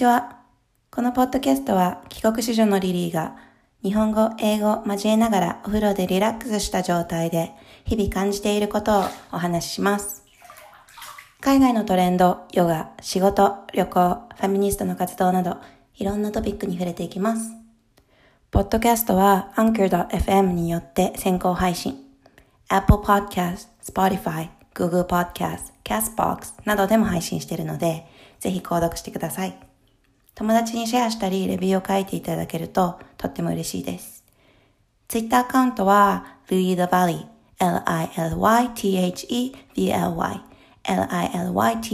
こんにちは。このポッドキャストは帰国子女のリリーが日本語、英語交えながらお風呂でリラックスした状態で日々感じていることをお話しします。海外のトレンド、ヨガ、仕事、旅行、ファミニストの活動などいろんなトピックに触れていきます。ポッドキャストは Anchor.fm によって先行配信。Apple Podcast、Spotify、Google Podcast、Castbox などでも配信しているので、ぜひ購読してください。友達にシェアしたり、レビューを書いていただけるととっても嬉しいです。Twitter アカウントは Lily the Valley L-I-L-Y-T-H-E-V-L-Y L-I-L-Y-T-H-E-V-L-Y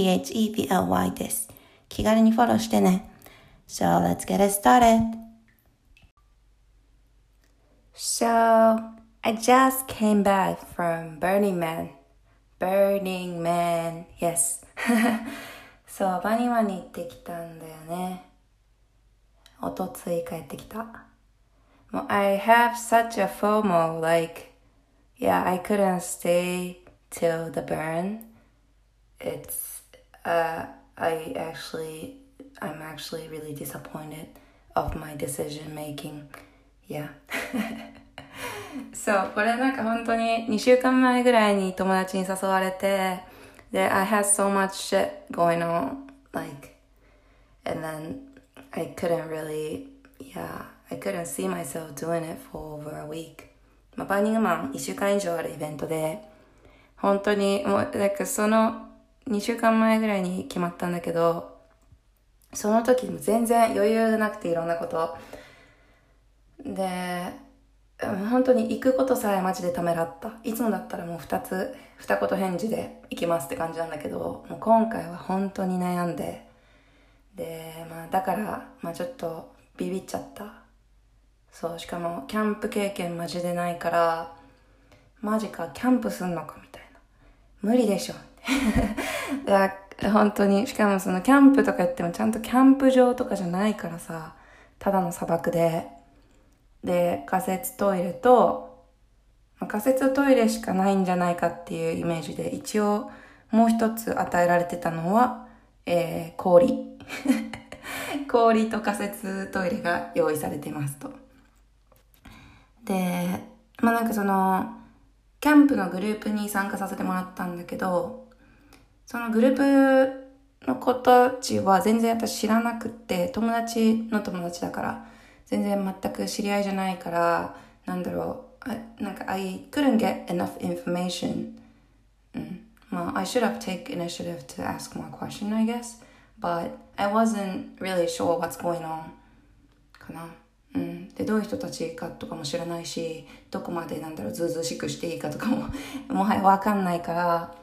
です。気軽にフォローしてね。So let's get it started. So, I just came back from Burning Man. Burning Man, yes. そう、バニマに行ってきたんだよね。おとつい帰ってきた。もう、I have such a FOMO, like, yeah, I couldn't stay till the burn. It's, uh, I actually, I'm actually really disappointed of my decision making. Yeah. そう、これなんか本当に2週間前ぐらいに友達に誘われて、that I had so much shit going on, like, and then I couldn't really, yeah, I couldn't see myself doing it for over a week. まあ、バーニングマン1週間以上あるイベントで、本当にもう、なんかその2週間前ぐらいに決まったんだけど、その時も全然余裕がなくていろんなこと。で、本当に行くことさえマジでためらった。いつもだったらもう二つ、二言返事で行きますって感じなんだけど、もう今回は本当に悩んで、で、まあだから、まあちょっとビビっちゃった。そう、しかもキャンプ経験マジでないから、マジか、キャンプすんのかみたいな。無理でしょ。だ本当に、しかもそのキャンプとか言ってもちゃんとキャンプ場とかじゃないからさ、ただの砂漠で、で、仮設トイレと、仮設トイレしかないんじゃないかっていうイメージで、一応もう一つ与えられてたのは、えー、氷。氷と仮設トイレが用意されてますと。で、まあなんかその、キャンプのグループに参加させてもらったんだけど、そのグループの子たちは全然私知らなくって、友達の友達だから、全然全く知り合いじゃないから、なんだろう、なんか I couldn't get enough information. うん。まあ、I should have taken initiative to ask more question, I guess. But I wasn't really sure what's going on. かな。うん。で、どういう人たちかとかも知らないし、どこまでなんだろう、ずうずうしくしていいかとかも もはやわかんないから、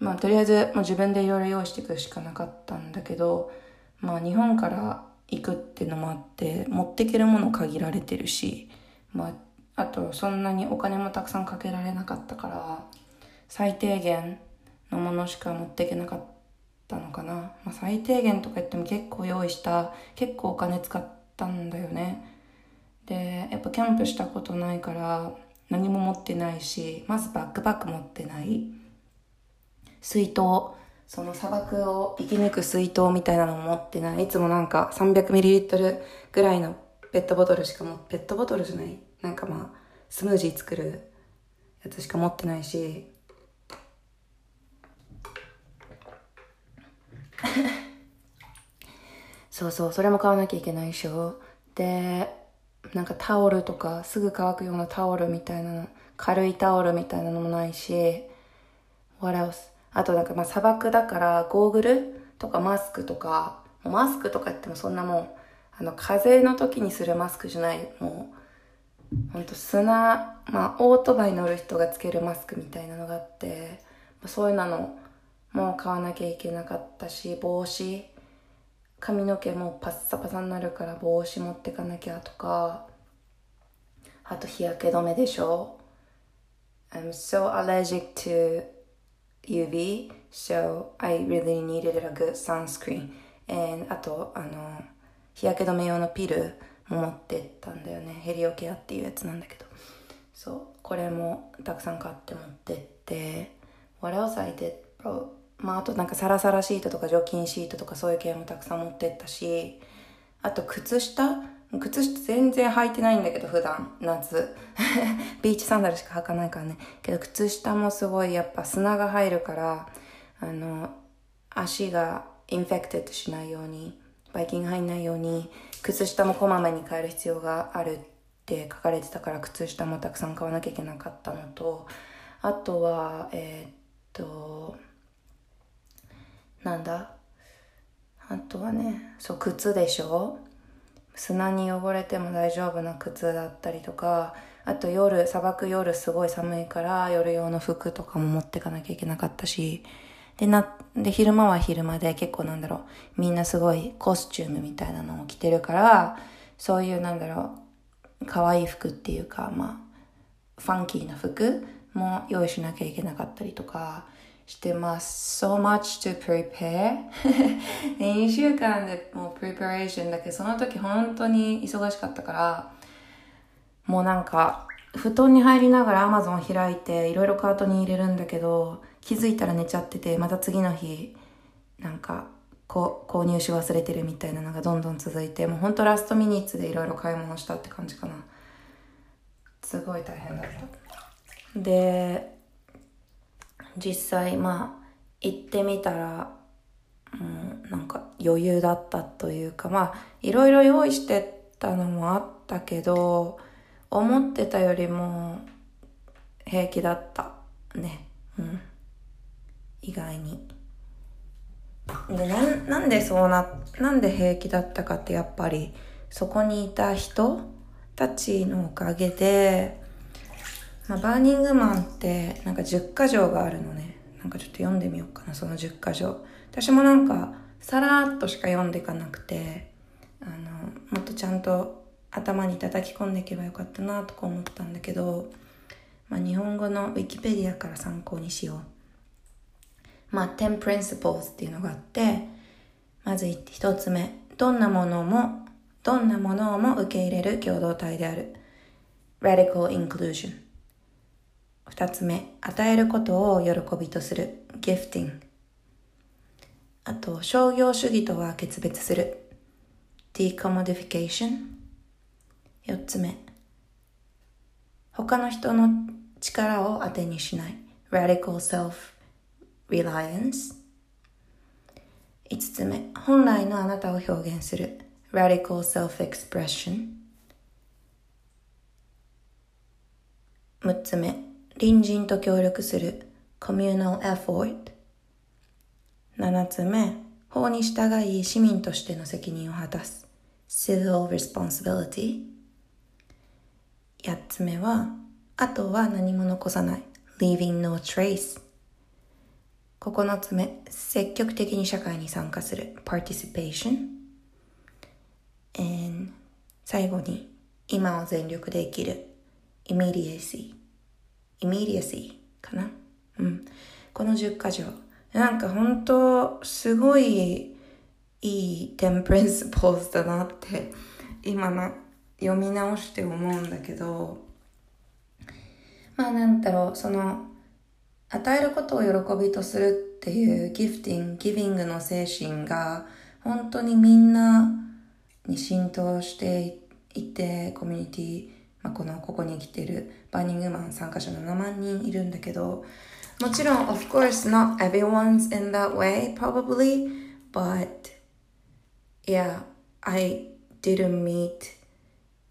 まあ、とりあえず、もう自分でいろいろ用意していくしかなかったんだけど、まあ、日本から行くってのもあって持ってけるもの限られてるし、まあ、あとそんなにお金もたくさんかけられなかったから最低限のものしか持っていけなかったのかな、まあ、最低限とか言っても結構用意した結構お金使ったんだよね。でやっぱキャンプしたことないから何も持ってないしまずバックパック持ってない。水筒。その砂漠を生き抜く水筒みたいなのも持ってない？いつもなんか 300ml ぐらいのペットボトルしかも、ペットボトルじゃない？なんかまあ、スムージー作るやつしか持ってないし。そうそう、それも買わなきゃいけないでしょ。で、なんかタオルとか、すぐ乾くようなタオルみたいな、軽いタオルみたいなのもないし、what else? あとなんかまあ砂漠だからゴーグルとかマスクとか、マスクとか言ってもそんなもう、あの風の時にするマスクじゃない、もう、ほんと砂、まあオートバイ乗る人がつけるマスクみたいなのがあって、そういうのも買わなきゃいけなかったし、帽子、髪の毛もパッサパサになるから帽子持ってかなきゃとか、あと日焼け止めでしょ。I'm so allergic to UV, so I really needed a good sunscreen. And あと、あの、日焼け止め用のピルも持ってったんだよね。ヘリオケアっていうやつなんだけど。そう、これもたくさん買って持ってって。What else I did, bro? まああとなんかサラサラシートとか除菌シートとかそういう系もたくさん持ってったし、あと靴下靴下全然履いてないんだけど普段。夏。ビーチサンダルしか履かないからね。けど靴下もすごいやっぱ砂が入るからあの足が infected しないようにバイキンが入んないように靴下もこまめに変える必要があるって書かれてたから靴下もたくさん買わなきゃいけなかったのとあとはえー、っとなんだ？あとはねそう靴でしょ？砂に汚れても大丈夫な靴だったりとかあと夜砂漠夜すごい寒いから夜用の服とかも持ってかなきゃいけなかったしでなで昼間は昼間で結構なんだろうみんなすごいコスチュームみたいなのを着てるからそういうなんだろう可愛い服っていうかまあファンキーな服も用意しなきゃいけなかったりとかしてます。so much to prepare 2週間でもう preparation だけど、その時本当に忙しかったから、もうなんか、布団に入りながら Amazon 開いて、いろいろカートに入れるんだけど、気づいたら寝ちゃってて、また次の日、なんか、こ購入し忘れてるみたいなのがどんどん続いて、もうほんとラストミニッツでいろいろ買い物したって感じかな。すごい大変だった。で、実際まあ行ってみたら、うん、なんか余裕だったというかまあいろいろ用意してたのもあったけど思ってたよりも平気だったね。うん意外に。でななんでそうななんで平気だったかってやっぱりそこにいた人たちのおかげでまあ、バーニングマンってなんか10箇条があるのね。なんかちょっと読んでみようかな、その10箇条。私もなんかさらっとしか読んでいかなくて、あの、もっとちゃんと頭に叩き込んでいけばよかったなとか思ったんだけど、まあ、日本語のウィキペディアから参考にしよう。まあ、10 principles っていうのがあって、まず一つ目、どんなものも、どんなものをも受け入れる共同体である。radical inclusion。二つ目、与えることを喜びとする。gifting。あと、商業主義とは決別する。decommodification。四つ目、他の人の力を当てにしない。radical self-reliance。五つ目、本来のあなたを表現する。radical self-expression。六つ目、隣人と協力する communal effort 7つ目法に従い市民としての責任を果たす civil responsibility 8つ目はあとは何も残さない leaving no trace 9つ目積極的に社会に参加する participation and 最後に今を全力で生きる immediacy immediacy かな？うん。この10箇条。なんか本当すごいいい10 principles だなって今な読み直して思うんだけど、まあなんだろう、その与えることを喜びとするっていうギフティング、ギビングの精神が本当にみんなに浸透していて、コミュニティあ、このここに来てるバーニングマン参加者の7万人いるんだけどもちろん of course not everyone's in that way probably but yeah I didn't meet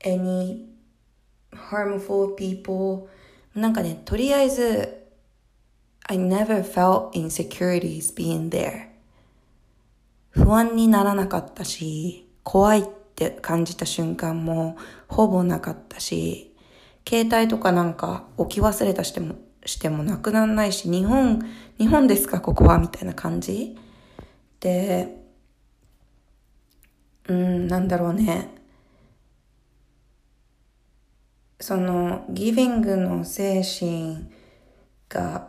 any harmful people なんかねとりあえず I never felt insecurities being there 不安にならなかったし怖いっって感じた瞬間もほぼなかったし、携帯とかなんか置き忘れたしても、してもなくなんないし、日本、日本ですかここはみたいな感じ？で、うん、なんだろうね。その、ギビングの精神が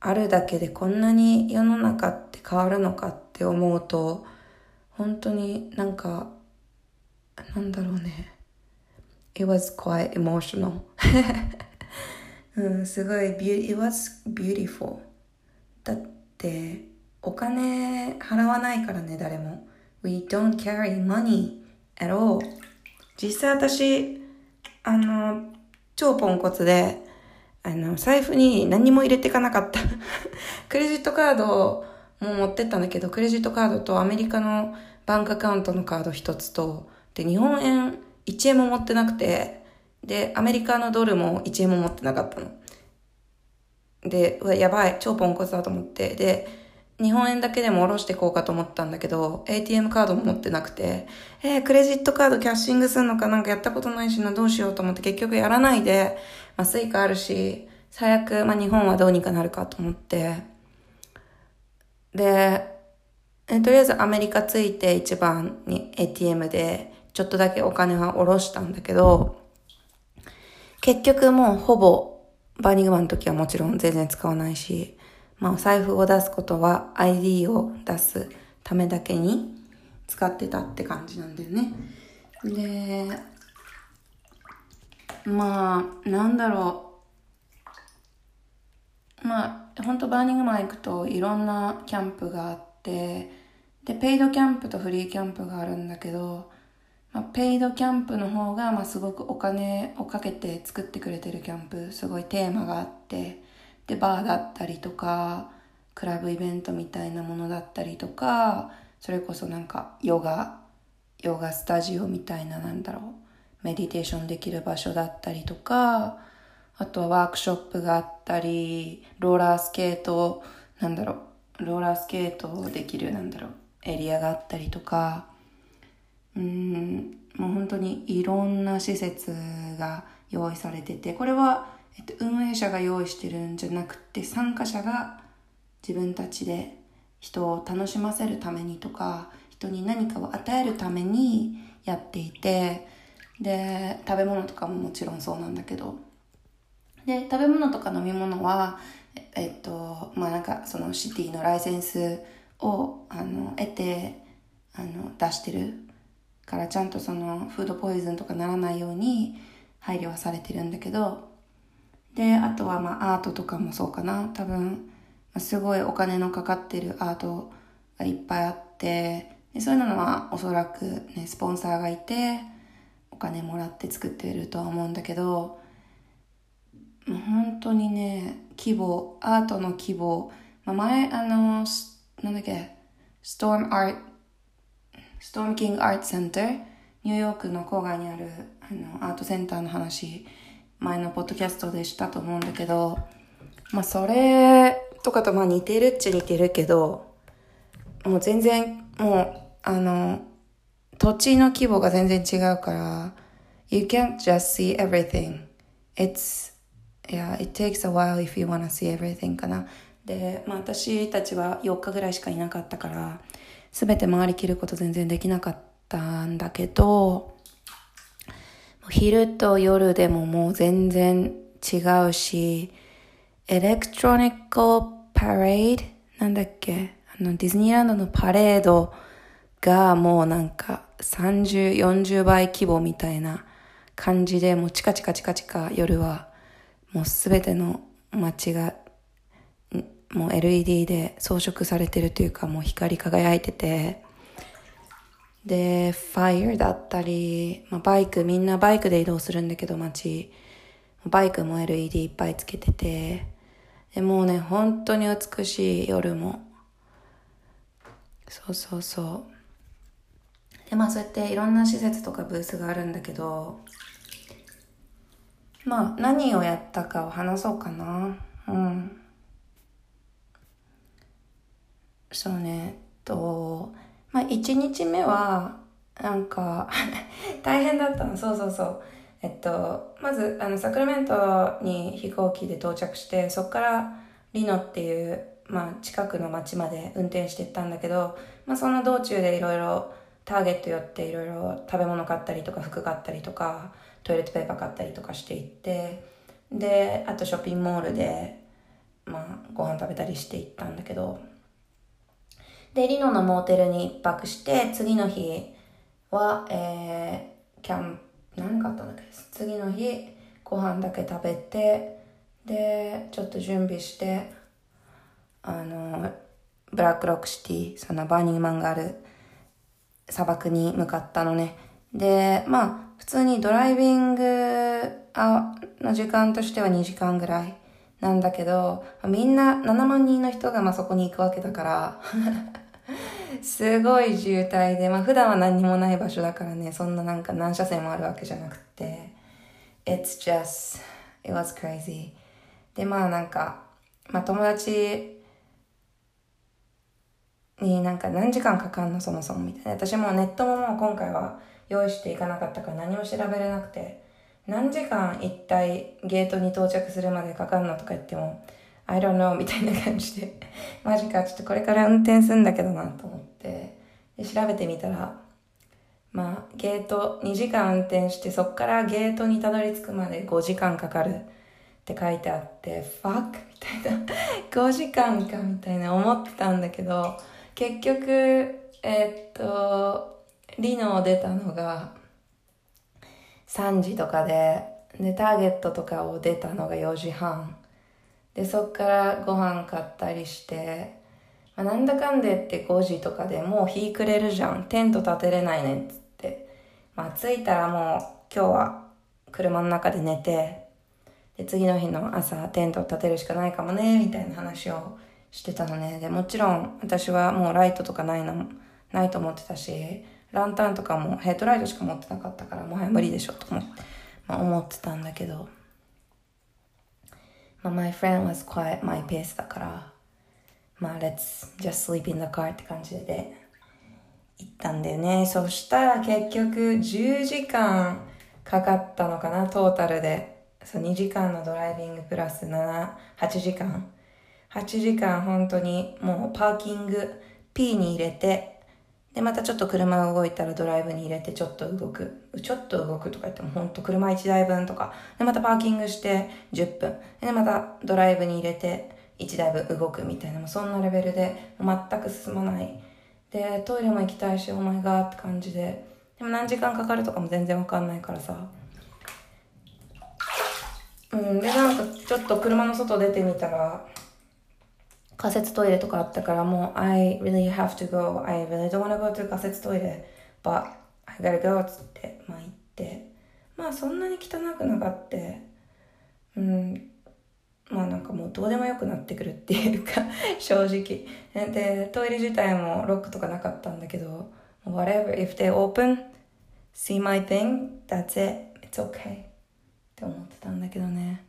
あるだけでこんなに世の中って変わるのかって思うと、本当になんかなんだろうね。It was quite emotional. うん、すごい it was beautiful. だって、お金払わないからね、誰も。We don't carry money at all. 実際私、あの、超ポンコツで、あの、財布に何も入れていかなかった。クレジットカードも持ってったんだけど、クレジットカードとアメリカのバンクアカウントのカード一つと、で、日本円1円も持ってなくて、で、アメリカのドルも1円も持ってなかったの。で、うわ、やばい、超ポンコツだと思って。で、日本円だけでも下ろしていこうかと思ったんだけど、ATM カードも持ってなくて、えー、クレジットカードキャッシングするのか？なんかやったことないしな、どうしようと思って。結局やらないで、まあ、スイカあるし、最悪、まあ、日本はどうにかなるかと思って、で、えとりあえずアメリカ着いて一番に ATM でちょっとだけお金は下ろしたんだけど、結局もうほぼバーニングマンの時はもちろん全然使わないし、まあ、お財布を出すことは ID を出すためだけに使ってたって感じなんだよね。で、まあ、なんだろう。まあ、本当バーニングマン行くといろんなキャンプがあって、で、ペイドキャンプとフリーキャンプがあるんだけど、ま、ペイドキャンプの方が、まあ、すごくお金をかけて作ってくれてるキャンプ、すごいテーマがあって、でバーだったりとかクラブイベントみたいなものだったりとかそれこそなんかヨガヨガスタジオみたいななんだろうメディテーションできる場所だったりとかあとはワークショップがあったりローラースケートなんだろうローラースケートできるなんだろうエリアがあったりとかうんもう本当にいろんな施設が用意されててこれはえっと、運営者が用意してるんじゃなくて参加者が自分たちで人を楽しませるためにとか人に何かを与えるためにやっていてで食べ物とかももちろんそうなんだけど。で食べ物とか飲み物はえっとまあなんかそのシティのライセンスをあの得てあの出してるからちゃんとそのフードポイズンとかならないように配慮はされてるんだけど。で、あとはまあアートとかもそうかな。多分、すごいお金のかかってるアートがいっぱいあって、でそういうのはおそらくね、スポンサーがいて、お金もらって作ってるとは思うんだけど、もう本当にね、規模、アートの規模、まあ、前、あの、なんだっけ、ストームアート、ストームキングアートセンター、ニューヨークの郊外にあるあのアートセンターの話前のポッドキャストでしたと思うんだけど、まあそれとかとまあ似てるっちゃ似てるけど、もう全然、もう、あの、土地の規模が全然違うから、you can't just see everything. It's, yeah, it takes a while if you wanna see everything かな。で、まあ私たちは4日ぐらいしかいなかったから、すべて回りきること全然できなかったんだけど、昼と夜でももう全然違うし、エレクトロニックパレードなんだっけ？あのディズニーランドのパレードがもうなんか30、40倍規模みたいな感じでもうチカチカチカチカ夜はもうすべての街がもう LED で装飾されてるというかもう光り輝いててで、ファイヤーだったり、まあ、バイク、みんなバイクで移動するんだけど街、バイクも LED いっぱいつけてて、でもうね、本当に美しい夜も。そうそうそう。で、まあそうやっていろんな施設とかブースがあるんだけど、まあ何をやったかを話そうかな。うん。そうね、と、まあ、1日目は、なんか 大変だったの。そうそうそう。えっと、まず、あの、サクラメントに飛行機で到着して、そこからリノっていう、まあ、近くの町まで運転していったんだけど、まあ、その道中でいろいろターゲット寄っていろいろ食べ物買ったりとか服買ったりとか、トイレットペーパー買ったりとかしていって、で、あとショッピングモールで、まあ、ご飯食べたりしていったんだけど、で、リノのモーテルに一泊して、次の日は、えー、キャン、何かあったんだっけ？次の日、ご飯だけ食べて、で、ちょっと準備して、あの、ブラックロックシティ、そのバーニングマンがある砂漠に向かったのね。で、まあ、普通にドライビングの時間としては2時間ぐらいなんだけど、みんな7万人の人がまあそこに行くわけだからすごい渋滞で、まあ普段は何もない場所だからね、そんななんか何車線もあるわけじゃなくて、It's just, it was crazy. で、まあなんか、まあ友達になんか何時間かかんのそもそもみたいな。私もネットももう今回は用意していかなかったから何も調べれなくて、何時間一体ゲートに到着するまでかかるのとか言っても、I don't know みたいな感じで、マジか、ちょっとこれから運転するんだけどなと思って、で調べてみたら、まあ、ゲート2時間運転して、そっからゲートにたどり着くまで5時間かかるって書いてあって、ファックみたいな、5時間かみたいな。思ってたんだけど、結局、えー、っと、リノを出たのが3時とかで、で、ターゲットとかを出たのが4時半。で、そっからご飯買ったりして、まあ、なんだかんでって5時とかでもう日暮れるじゃん。テント立てれないねっつって。まあ着いたらもう今日は車の中で寝て、で、次の日の朝テント立てるしかないかもね、みたいな話をしてたのね。で、もちろん私はもうライトとかないの、ないと思ってたし、ランタンとかもヘッドライトしか持ってなかったから、もはや無理でしょ、と思って、まあ、思ってたんだけど、まあ、my friend was quite my pace だから、まあ、let's just sleep in the car って感じで、行ったんだよね。そしたら結局10時間かかったのかな、トータルで。そう、2時間のドライビングプラス7、8時間。8時間本当にもうパーキング P に入れて、で、またちょっと車が動いたらドライブに入れてちょっと動く。ちょっと動くとか言っても本当車1台分とか。で、またパーキングして10分。で、またドライブに入れて1台分動くみたいな、そんなレベルで全く進まない。で、トイレも行きたいし、お前がって感じで。でも何時間かかるとかも全然わかんないからさ。うん、で、なんかちょっと車の外出てみたら、仮設トイレとかあったからもう I really have to go. I really don't wanna go to 仮設トイレ but I gotta go つってまあ行って。まあそんなに汚くなかってうん。まあなんかもうどうでもよくなってくるっていうか 正直。でトイレ自体もロックとかなかったんだけど whatever if they open see my thing that's it. It's okay. って思ってたんだけどね。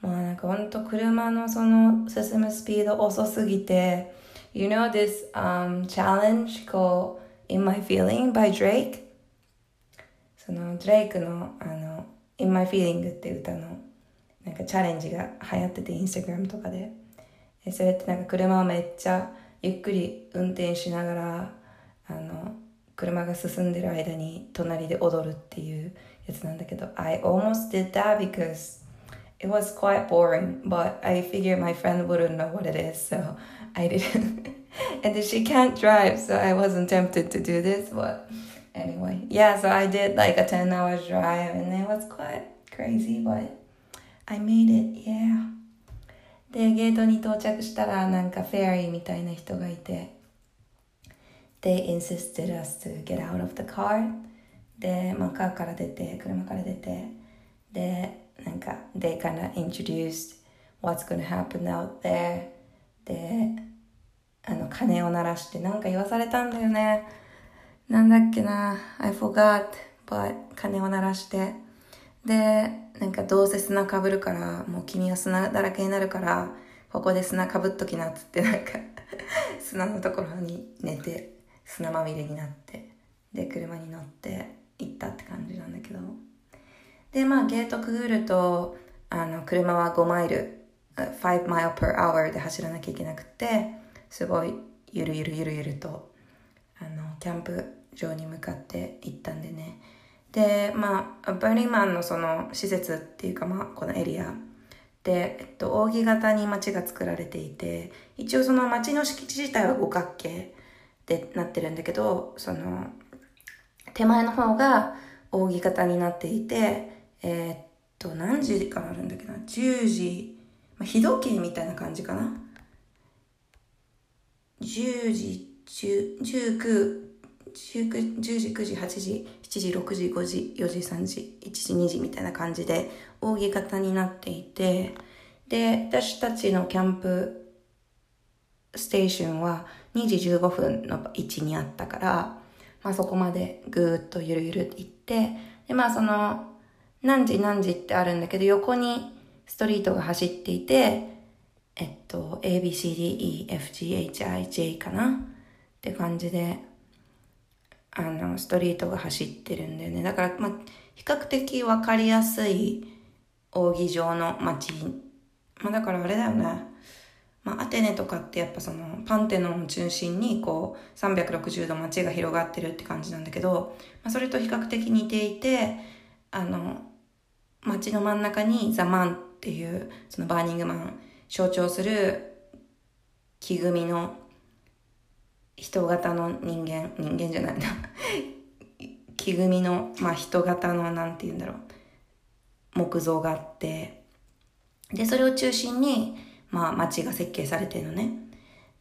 まあなんかほんと車のその進むスピード遅すぎて You know this、um, challenge called In My Feeling by Drake? そのドレイクのあの In My Feeling って歌のなんかチャレンジが流行っててインスタグラムとかでそれってなんか車をめっちゃゆっくり運転しながらあの車が進んでる間に隣で踊るっていうやつなんだけど I almost did that because it was quite boring, but I figured my friend wouldn't know what it is, so I didn't. and then she can't drive, so I wasn't tempted to do this, but anyway, yeah, so I did like a 10 hour drive, and it was quite crazy, but I made it, yeah. で、ゲートに到着したらなんかフェアリーみたいな人がいて、They insisted us to get out of the car. で、まあ、カーから出て、車から出て、で、 なんか they kind of introduced what's gonna happen out there. であの鐘を鳴らしてなんか言わされたんだよね。なんだっけな。I forgot but 鐘を鳴らして。でなんかどうせ砂かぶるからもう君は砂だらけになるからここで砂かぶっときなっつってなんか 砂のところに寝て砂まみれになってで車に乗って行ったって感じなんだけど。で、まあ、ゲートくぐると、あの、車は5マイル、5 mile per hour で走らなきゃいけなくて、すごい、ゆるゆるゆるゆると、あの、キャンプ場に向かって行ったんでね。で、まあ、バーニンマンのその施設っていうか、まあ、このエリアで、えっと、扇形に街が作られていて、一応その街の敷地自体は五角形でなってるんだけど、その、手前の方が扇形になっていて、えー、っと、何時からあるんだっけな ?10 時、まあ、日時計みたいな感じかな？10時、10、19、10時、9時、8時、7時、6時、5時、4時、3時、1時、2時みたいな感じで扇形になっていて、で、私たちのキャンプステーションは2時15分の位置にあったから、まあそこまでぐーっとゆるゆる行って、で、まあその、何時何時ってあるんだけど、横にストリートが走っていて、えっと、A, B, C, D, E, F, G, H, I, J かな？って感じで、あの、ストリートが走ってるんだよね。だから、まあ、比較的わかりやすい扇状の街。まあ、だからあれだよね。まあ、アテネとかってやっぱそのパンテノンを中心にこう360度街が広がってるって感じなんだけど、まあ、それと比較的似ていてあの街の真ん中にザ・マンっていうそのバーニングマン象徴する木組みの人型の人間人間じゃないな 木組みの、まあ、人型のなんて言うんだろう木造があってでそれを中心にまあ、街が設計されてるのね。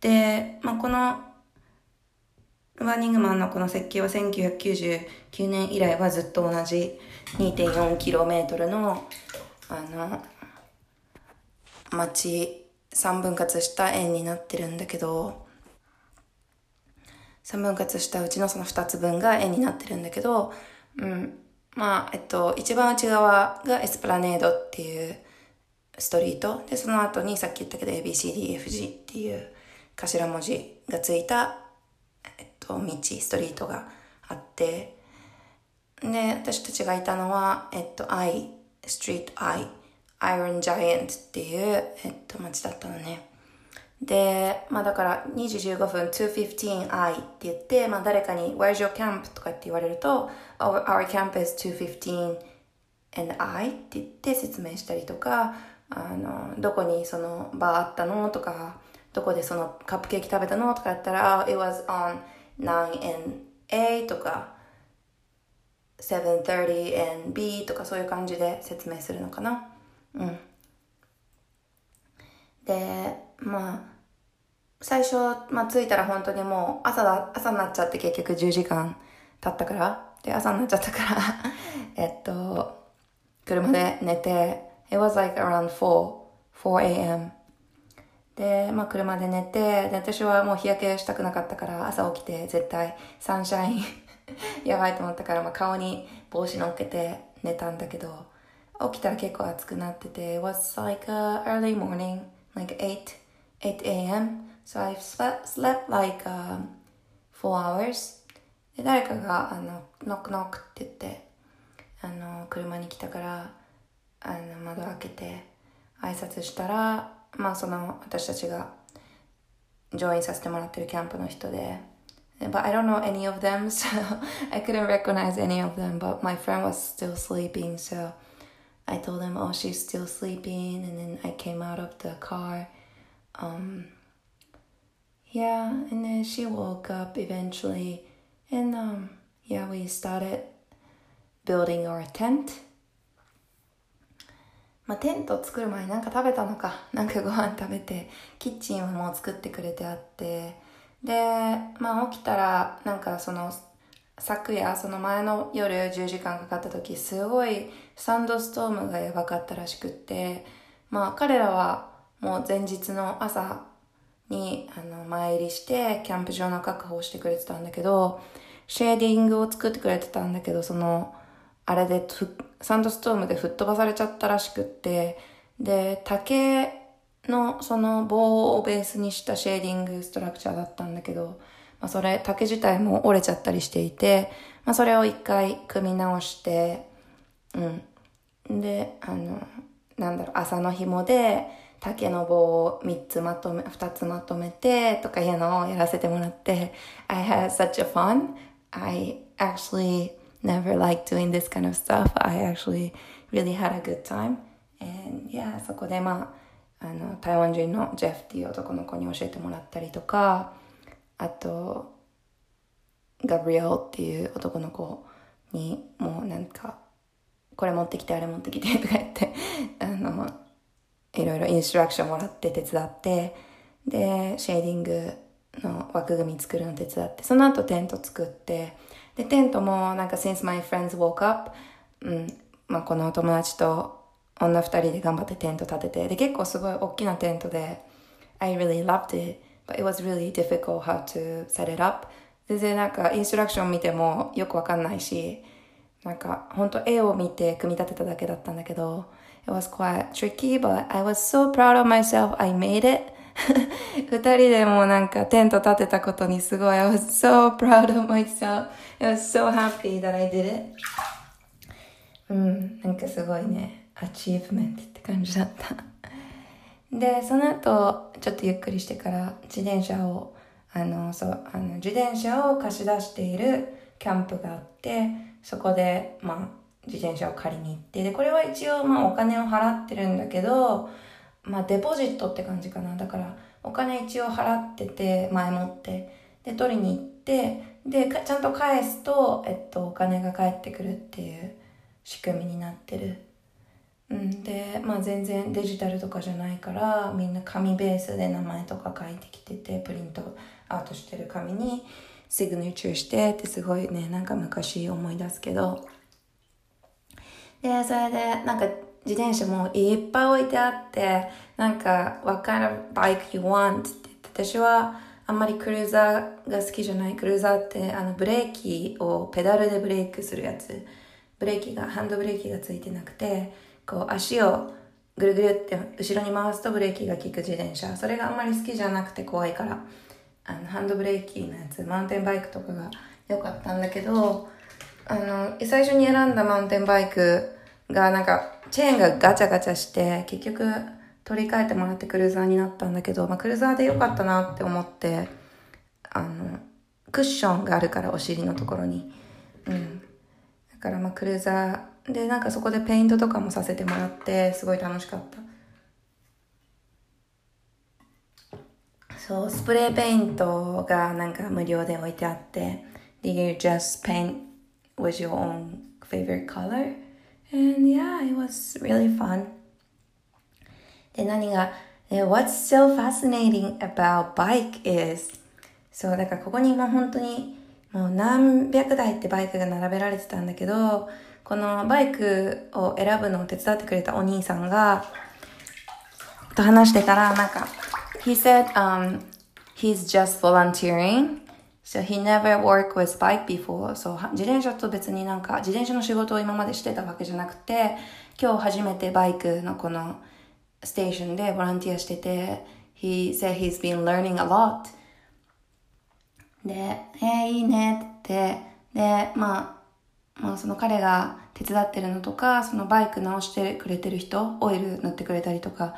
で、まあ、この、ワーニングマンのこの設計は1999年以来はずっと同じ 2.4km の、あの、街、3分割した円になってるんだけど、3分割したうちのその2つ分が円になってるんだけど、うん。まあ、えっと、一番内側がエスプラネードっていう、ストリート。で、その後にさっき言ったけど ABCDFG っていう頭文字がついた、と、道、ストリートがあって、で、私たちがいたのは、えっと、I、Street I、Iron Giant っていう、えっと、街だったのね。で、まあだから2時15分 215I って言って、まあ誰かに Where's your camp? とかって言われると Our, our camp is 215 and I って言って説明したりとか、あの、どこにそのバーあったのとか、どこでそのカップケーキ食べたのとかやったら、it was on 9 and A とか、7.30 and B とかそういう感じで説明するのかな。うん。で、まあ、最初、まあ着いたら本当にもう朝だ、朝になっちゃって結局10時間経ったから、で、朝になっちゃったから えっと、車で寝て、It was like around 4, 4 a.m. で、まあ車で寝て、で、私はもう日焼けしたくなかったから朝起きて絶対サンシャイン やばいと思ったから、まあ顔に帽子乗っけて寝たんだけど、起きたら結構暑くなってて、was like a early morning, like 8, 8 a.m. So I slept, slept like、um, 4 hours. で、誰かが、あの、ノックノックって言って、あの、車に来たから、あの窓開けて挨拶したらまあその私たちがジョインさせてもらってるキャンプの人で But I don't know any of them, so I couldn't recognize any of them. But my friend was still sleeping, so I told him, Oh, she's still sleeping. And then I came out of the car. Um, yeah, and then she woke up eventually. And um, yeah, we started building our tent. まあ、テント作る前になんか食べたのか、なんかご飯食べて、キッチンはもう作ってくれてあって、で、まあ起きたら、なんかその、昨夜、その前の夜10時間かかった時、すごいサンドストームがやばかったらしくって、まあ彼らはもう前日の朝にあの参りして、キャンプ場の確保をしてくれてたんだけど、シェーディングを作ってくれてたんだけど、その、あれでサンドストームで吹っ飛ばされちゃったらしくって、で、竹のその棒をベースにしたシェーディングストラクチャーだったんだけど、まあそれ、竹自体も折れちゃったりしていて、まあそれを一回組み直して、うん。で、あの、なんだろう、朝の紐で竹の棒を3つまとめ、2つまとめてとかいうのをやらせてもらって、I had such a fun. I actually never liked doing this kind of stuff. I actually really had a good time. And yeah, そこでまあ、あの、台湾人のジェフっていう男の子に教えてもらったりとか、あと、ガブリエルっていう男の子にもうなんか、これ持ってきて、あれ持ってきてとか言って、あの、いろいろインストラクションもらって手伝って、で、シェーディングの枠組み作るの手伝って、その後テント作って、で、テントもなんか since my friends woke up、うん、まあこの友達と女二人で頑張ってテント立てて、で、結構すごい大きなテントで、I really loved it, but it was really difficult how to set it up. 全然なんか instruction 見てもよくわかんないし、なんか本当絵を見て組み立てただけだったんだけど、It was quite tricky, but I was so proud of myself. I made it. 二人でもなんかテント立てたことにすごい I was so proud of myself. I was so happy that I did it. うん、なんかすごいね、 achievement って感じだった。で、その後、ちょっとゆっくりしてから自転車を、あの、そう、あの、自転車を貸し出しているキャンプがあって、そこで、まあ、自転車を借りに行って、で、これは一応、まあ、お金を払ってるんだけど、まあ、デポジットって感じかな。だから、お金一応払ってて、前もって、で、取りに行って、で、ちゃんと返すと、えっと、お金が返ってくるっていう仕組みになってる。うん、で、まあ全然デジタルとかじゃないから、みんな紙ベースで名前とか書いてきてて、プリントアウトしてる紙にシグネチューしてってすごいね、なんか昔思い出すけど。で、それで、なんか自転車もいっぱい置いてあって、なんか、what kind of bike you want? って言って、私はあんまりクルーザーが好きじゃない。クルーザーって、あの、ブレーキをペダルでブレークするやつ。ブレーキが、ハンドブレーキがついてなくて、こう足をぐるぐるって後ろに回すとブレーキが効く自転車。それがあんまり好きじゃなくて怖いから、あの、ハンドブレーキのやつ、マウンテンバイクとかが良かったんだけど、あの、最初に選んだマウンテンバイクがなんか、チェーンがガチャガチャして、結局取り替えてもらってクルーザーになったんだけど、まあ、クルーザーで良かったなって思って、あの、クッションがあるからお尻のところに。うん。だからまあクルーザー、で、なんかそこでペイントとかもさせてもらって、すごい楽しかった。そう、スプレーペイントがなんか無料で置いてあって、Do you just paint with your own favorite color? And yeah, it was really fun. で、何が、What's so fascinating about bike is そう、だからここに今本当にもう何百台ってバイクが並べられてたんだけど、このバイクを選ぶのを手伝ってくれたお兄さんが、と話してから、なんか、he said, um, he's just volunteering. So he never worked with bike before. So 自転車と別になんか、自転車の仕事を今までしてたわけじゃなくて、今日初めてバイクのこのステーションでボランティアしてて、he said he's been learning a lot. で、えー、いいねって、で、まあ、まあ、その彼が手伝ってるのとか、そのバイク直してくれてる人、オイル塗ってくれたりとか、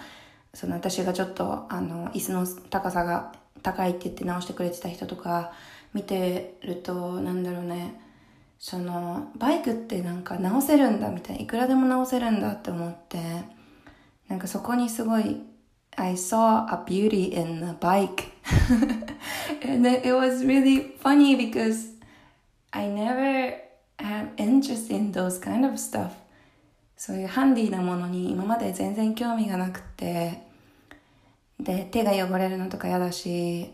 その私がちょっと、あの、椅子の高さが高いって言って直してくれてた人とか、見てると、なんだろうね、その、バイクってなんか直せるんだみたいな、いくらでも直せるんだって思って、なんかそこにすごい、I saw a beauty in the bike. and it was really funny because I never have interest in those kind of stuff. そういうハンディなものに今まで全然興味がなくて。で手が汚れるのとか嫌だし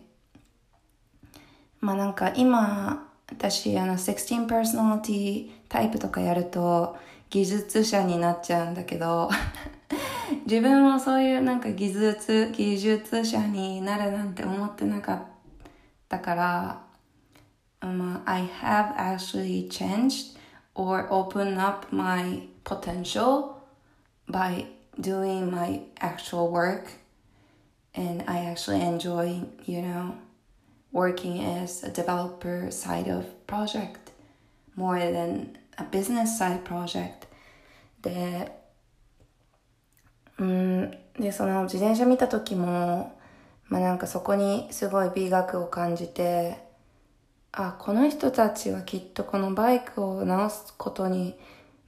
まあなんか今私あの16 personality タイプとかやると技術者になっちゃうんだけど自分もそういうなんか技術技術者になるなんて思ってなかったから um, I have actually changed or opened up my potential by doing my actual work and I actually enjoy, you know, working as a developer side of project more than a business side project で、うん、で、その自転車見た時も、まあなんかそこにすごい美学を感じて、あ、この人たちはきっとこのバイクを直すことに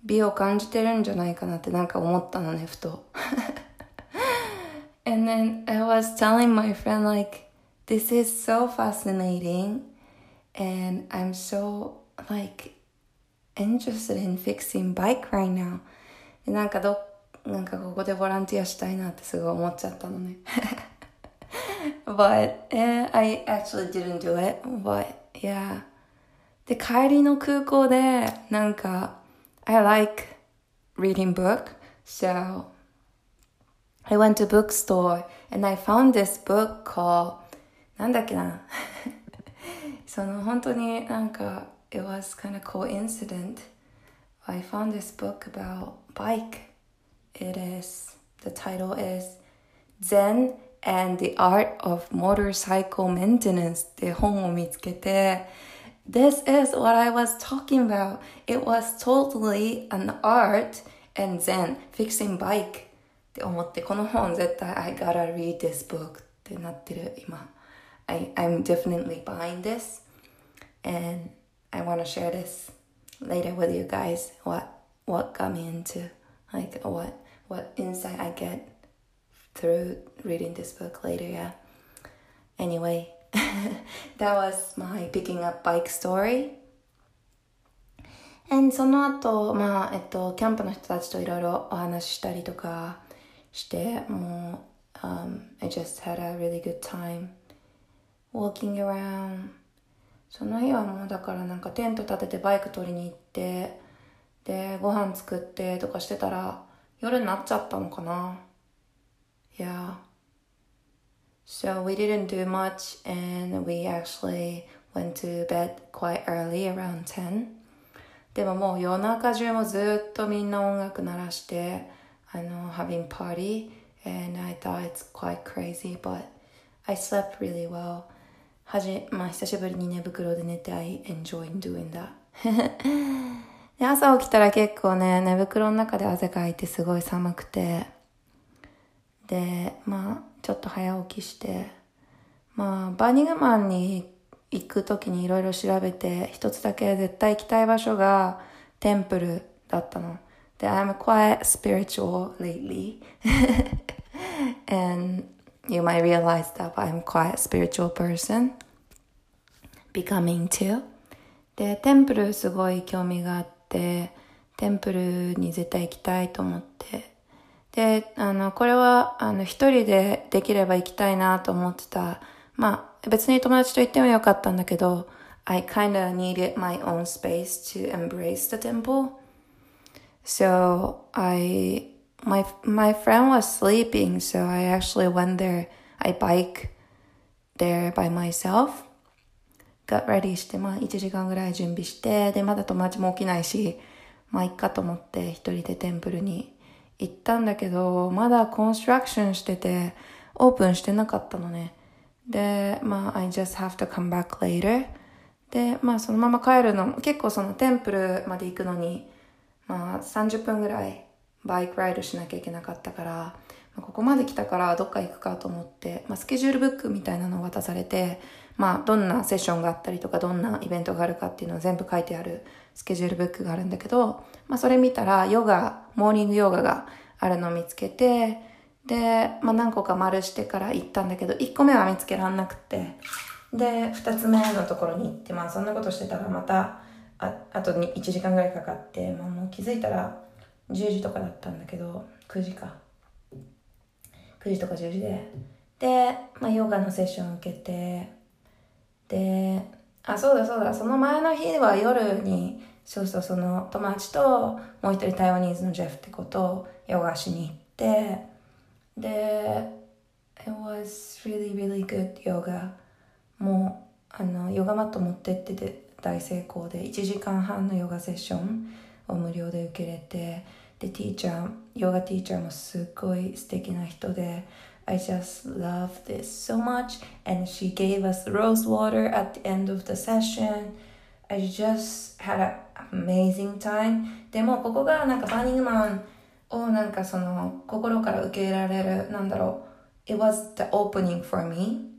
美を感じてるんじゃないかなってなんか思ったのね、ふと。And then I was telling my friend like, this is so fascinating and I'm so like interested in fixing bike right now. でなんかど、なんかここでボランティアしたいなってすごい思っちゃったのね。 but eh, I actually didn't do it. But yeah. で、帰りの空港で、なんか、I like reading book. So I went to bookstore and I found this book called なんだっけなその本当になんか it was kind of coincident I found this book about bike it is the title is Zen and the Art of Motorcycle Maintenance って本を見つけて This is what I was talking about. It was totally an art and Zen, fixing bike って思ってこの本絶対 I gotta read this book ってなってる今 I, I'm definitely buying this and I want to share this later with you guys what what got me into like what what insight I get through reading this book later yeah anyway that was my picking up bike story and その後まあえっとキャンプの人たちといろいろお話ししたりとかしてもう、um, I just had a really good time Walking around その日はもうだからなんかテント立ててバイク取りに行ってでご飯作ってとかしてたら夜になっちゃったのかな Yeah So we didn't do much and we actually went to bed quite early around 10でももう夜中中もずっとみんな音楽鳴らして I know having party and I thought it's quite crazy but I slept really well はじ、まあ久しぶりに寝袋で寝て I enjoy doing that. で朝起きたら結構ね寝袋の中で汗かいてすごい寒くて。でまあちょっと早起きして。まあバーニングマンに行く時にいろいろ調べて一つだけ絶対行きたい場所がテンプルだったの。that I'm quite spiritual lately. and you might realize that I'm quite a spiritual person. Becoming too. で、テンプルすごい興味があって、テンプルに絶対行きたいと思って。で、あの、これは、あの、一人でできれば行きたいなと思ってた。まあ、別に友達と行ってもよかったんだけど、I kinda needed my own space to embrace the temple. So I my my friend was sleeping, so I actually went there. I bike there by myself. Got ready して、まあ1時間ぐらい準備して、で、まだ友達も起きないし、まあいっかと思って一人でテンプルに行ったんだけど、まだコンストラクションしてて、オープンしてなかったのね。で、まあ I just have to come back later. で、まあそのまま帰るのも、結構そのテンプルまで行くのに、まあ、30分ぐらいバイクライドしなきゃいけなかったから、まあ、ここまで来たからどっか行くかと思って、まあ、スケジュールブックみたいなのを渡されて、まあ、どんなセッションがあったりとか、どんなイベントがあるかっていうのを全部書いてあるスケジュールブックがあるんだけど、まあ、それ見たら、ヨガ、モーニングヨガがあるのを見つけて、で、まあ、何個か丸してから行ったんだけど、1個目は見つけらんなくて、で、2つ目のところに行って、まあ、そんなことしてたらまた、ああと1時間ぐらいかかって、まあ、もう気づいたら10時とかだったんだけど9時か。9時とか10時で。で、まあ、ヨガのセッション受けて。であそうだそうだ。その前の日は夜にそうそうその友達ともう一人台湾ニーズのジェフってことヨガしに行って。で It was really really good yoga. もうあのヨガマット持ってってて大成功で。1時間半のヨガセッションを無料で受けれて。でティーチャーヨガティーチャーもすっごい素敵な人で I just love this so much and she gave us rose water at the end of the session I just had an amazing time でもここがなんかバーニングマンをなんかその心から受け入れられるなんだろう It was the opening for me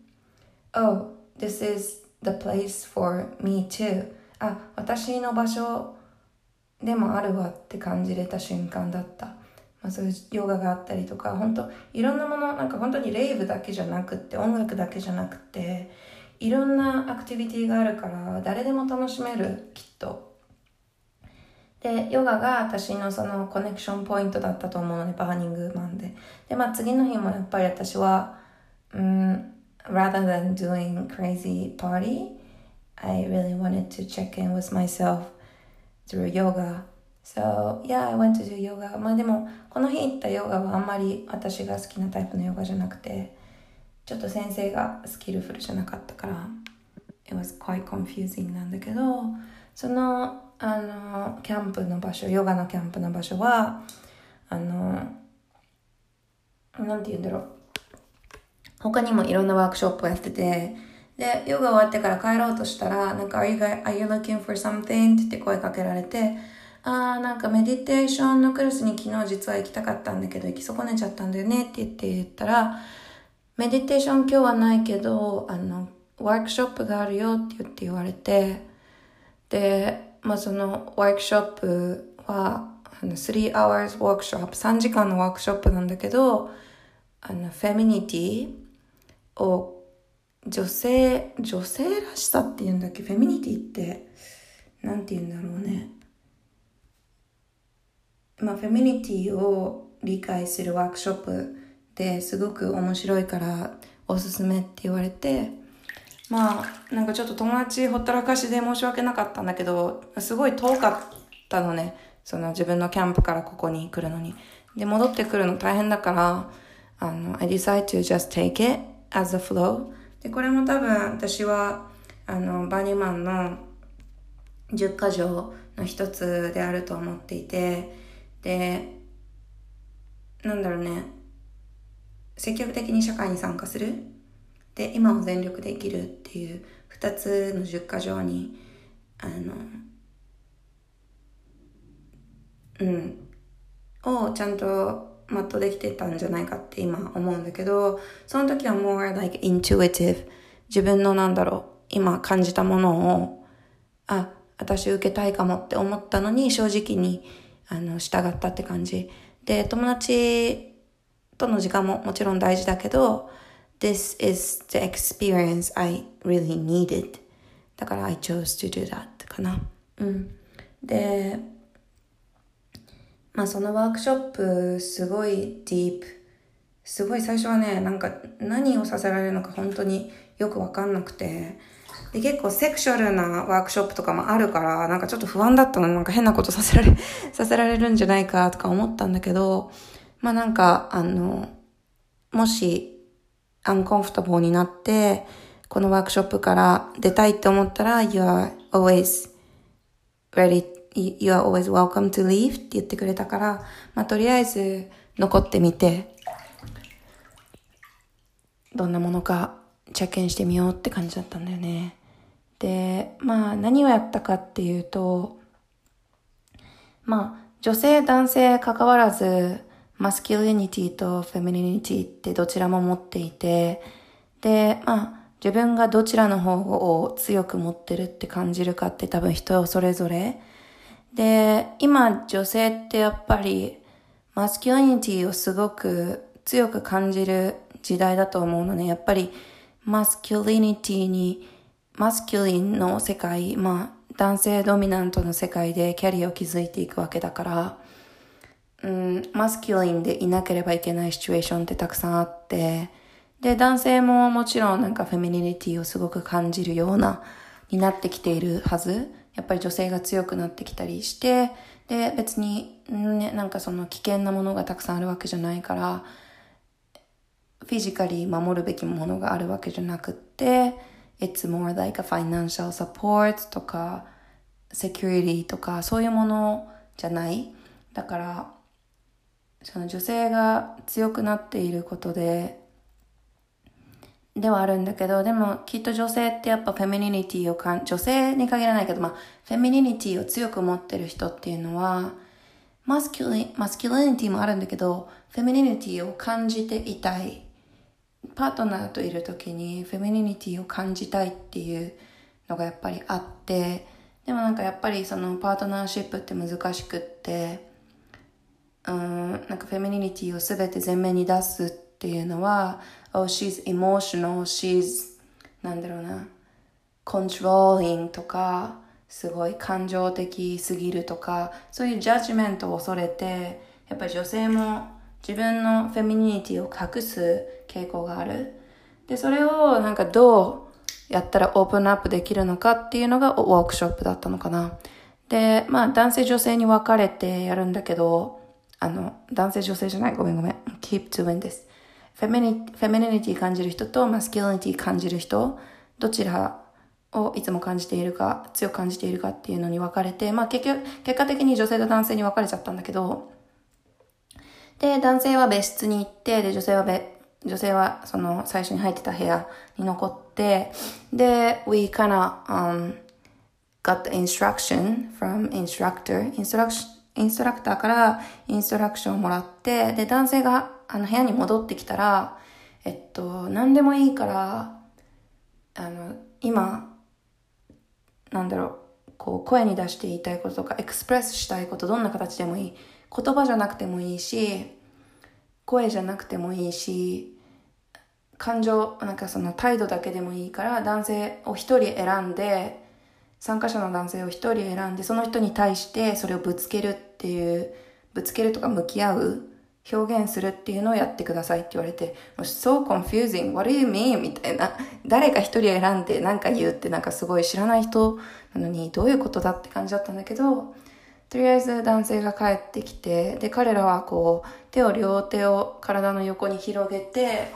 Oh this is the place for me too あ私の場所でもあるわって感じれた瞬間だった、まあ、そういうヨガがあったりとか本当いろんなものなんか本当にレイブだけじゃなくって音楽だけじゃなくていろんなアクティビティがあるから誰でも楽しめるきっと。でヨガが私のその connection point だったと思うのでバーニングマンで。でまあ次の日もやっぱり私はうん rather than doing crazy party, I really wanted to check in with myself through yoga. So, yeah, I went to do yoga. まあでも、この日行ったヨガはあんまり私が好きなタイプのヨガじゃなくて、ちょっと先生が skillful じゃなかったから、it was quite confusing なんだけど、その、あの、キャンプの場所、ヨガのキャンプの場所は、あの、なんて言うんだろう。他にもいろんなワークショップをやってて、で、ヨガ終わってから帰ろうとしたら、なんか、Are you, are you looking for something? って言って声かけられて、あー、なんかメディテーションのクラスに昨日実は行きたかったんだけど、行き損ねちゃったんだよねって言って言ったら、メディテーション今日はないけど、あの、ワークショップがあるよって言って言われて、で、まあそのワークショップは、あの、3 hours ワークショップ、3時間のワークショップなんだけど、あの、 femininity を女性、女性らしさって言うんだっけ？ femininity って、なんて言うんだろうね。まあ、 femininity を理解するワークショップですごく面白いからおすすめって言われて、まあ、なんかちょっと友達ほったらかしで申し訳なかったんだけど、すごい遠かったのね。その自分のキャンプからここに来るのに。で、戻ってくるの大変だから、あの、I decide to just take it as a flow. で、これも多分私は、あの、バニマンの10箇条の一つであると思っていて、で、なんだろうね、積極的に社会に参加する。で、今を全力で生きるっていう二つの10箇条に、あの、うん、をちゃんと全うできてたんじゃないかって今思うんだけど、その時は more like intuitive 自分のなんだろう、今感じたものを、あ、私受けたいかもって思ったのに正直にあの従ったって感じ。で、友達との時間ももちろん大事だけど、This is the experience I really needed. だから I chose to do that かな。うん。で、まあそのワークショップすごいディープ。すごい最初はね、なんか何をさせられるのか本当によくわかんなくて。で、結構セクシュアルなワークショップとかもあるから、なんかちょっと不安だったの。なんか変なことさせられ、させられるんじゃないかとか思ったんだけど、まあなんか、あの、もしアンコンフォタブルになって、このワークショップから出たいって思ったら、you are always ready, you are always welcome to leave って言ってくれたから、まあ、とりあえず残ってみて、どんなものかチェックインしてみようって感じだったんだよね。で、まあ何をやったかっていうと、まあ女性男性関わらず、マスキュリニティとフェミニニティってどちらも持っていて、で、まあ、自分がどちらの方を強く持ってるって感じるかって多分人それぞれ。で、今女性ってやっぱりマスキュリニティをすごく強く感じる時代だと思うのね。やっぱりマスキュリニティに、マスキュリンの世界、まあ男性ドミナントの世界でキャリアを築いていくわけだから、うん、マスキュリンでいなければいけないシチュエーションってたくさんあって、で、男性ももちろんなんかフェミニティをすごく感じるような、になってきているはず。やっぱり女性が強くなってきたりして、で、別に、ね、なんかその危険なものがたくさんあるわけじゃないから、フィジカリー守るべきものがあるわけじゃなくって、it's more like a financial support とか、security とか、そういうものじゃない。だから、その女性が強くなっていることで、ではあるんだけど、でもきっと女性ってやっぱフェミニティをかん、女性に限らないけど、まあ、femininity を強く持ってる人っていうのは、 masculi、masculinity もあるんだけど、 femininity を感じていたい。パートナーといる時に femininity を感じたいっていうのがやっぱりあって、でもなんかやっぱりそのパートナーシップって難しくって、うん、なんか femininity をすべて前面に出すってっていうのは、oh, she's emotional, she's, なんだろうな、controlling とか、すごい感情的すぎるとか、そういうジャッジメントを恐れて、やっぱり女性も自分のフェミニティを隠す傾向がある。で、それをなんかどうやったらオープンアップできるのかっていうのがワークショップだったのかな。で、まあ男性女性に分かれてやるんだけど、あの、男性女性じゃない、ごめんごめん。keep doing this. フェミニフェミニティ感じる人とマスキュリティ感じる人、どちらをいつも感じているか、強く感じているかっていうのに分かれて、まあ結局、結果的に女性と男性に分かれちゃったんだけど、で、男性は別室に行って、で、女性は別、女性はその最初に入ってた部屋に残って、で、we kinda, um, got the instruction from instructor, instruction, インストラクターからインストラクションをもらって、で、男性があの部屋に戻ってきたら、えっと、何でもいいから、あの、今、なんだろう、こう、声に出して言いたいこととか、エクスプレスしたいこと、どんな形でもいい。言葉じゃなくてもいいし、声じゃなくてもいいし、感情、なんかその態度だけでもいいから、男性を一人選んで、参加者の男性を一人選んで、その人に対してそれをぶつけるっていう、ぶつけるとか向き合う、表現するっていうのをやってくださいって言われて、so confusing, what do you mean? みたいな。誰か一人選んで何か言うってなんかすごい知らない人なのにどういうことだって感じだったんだけど、とりあえず男性が帰ってきて、で、彼らはこう、手を両手を体の横に広げて、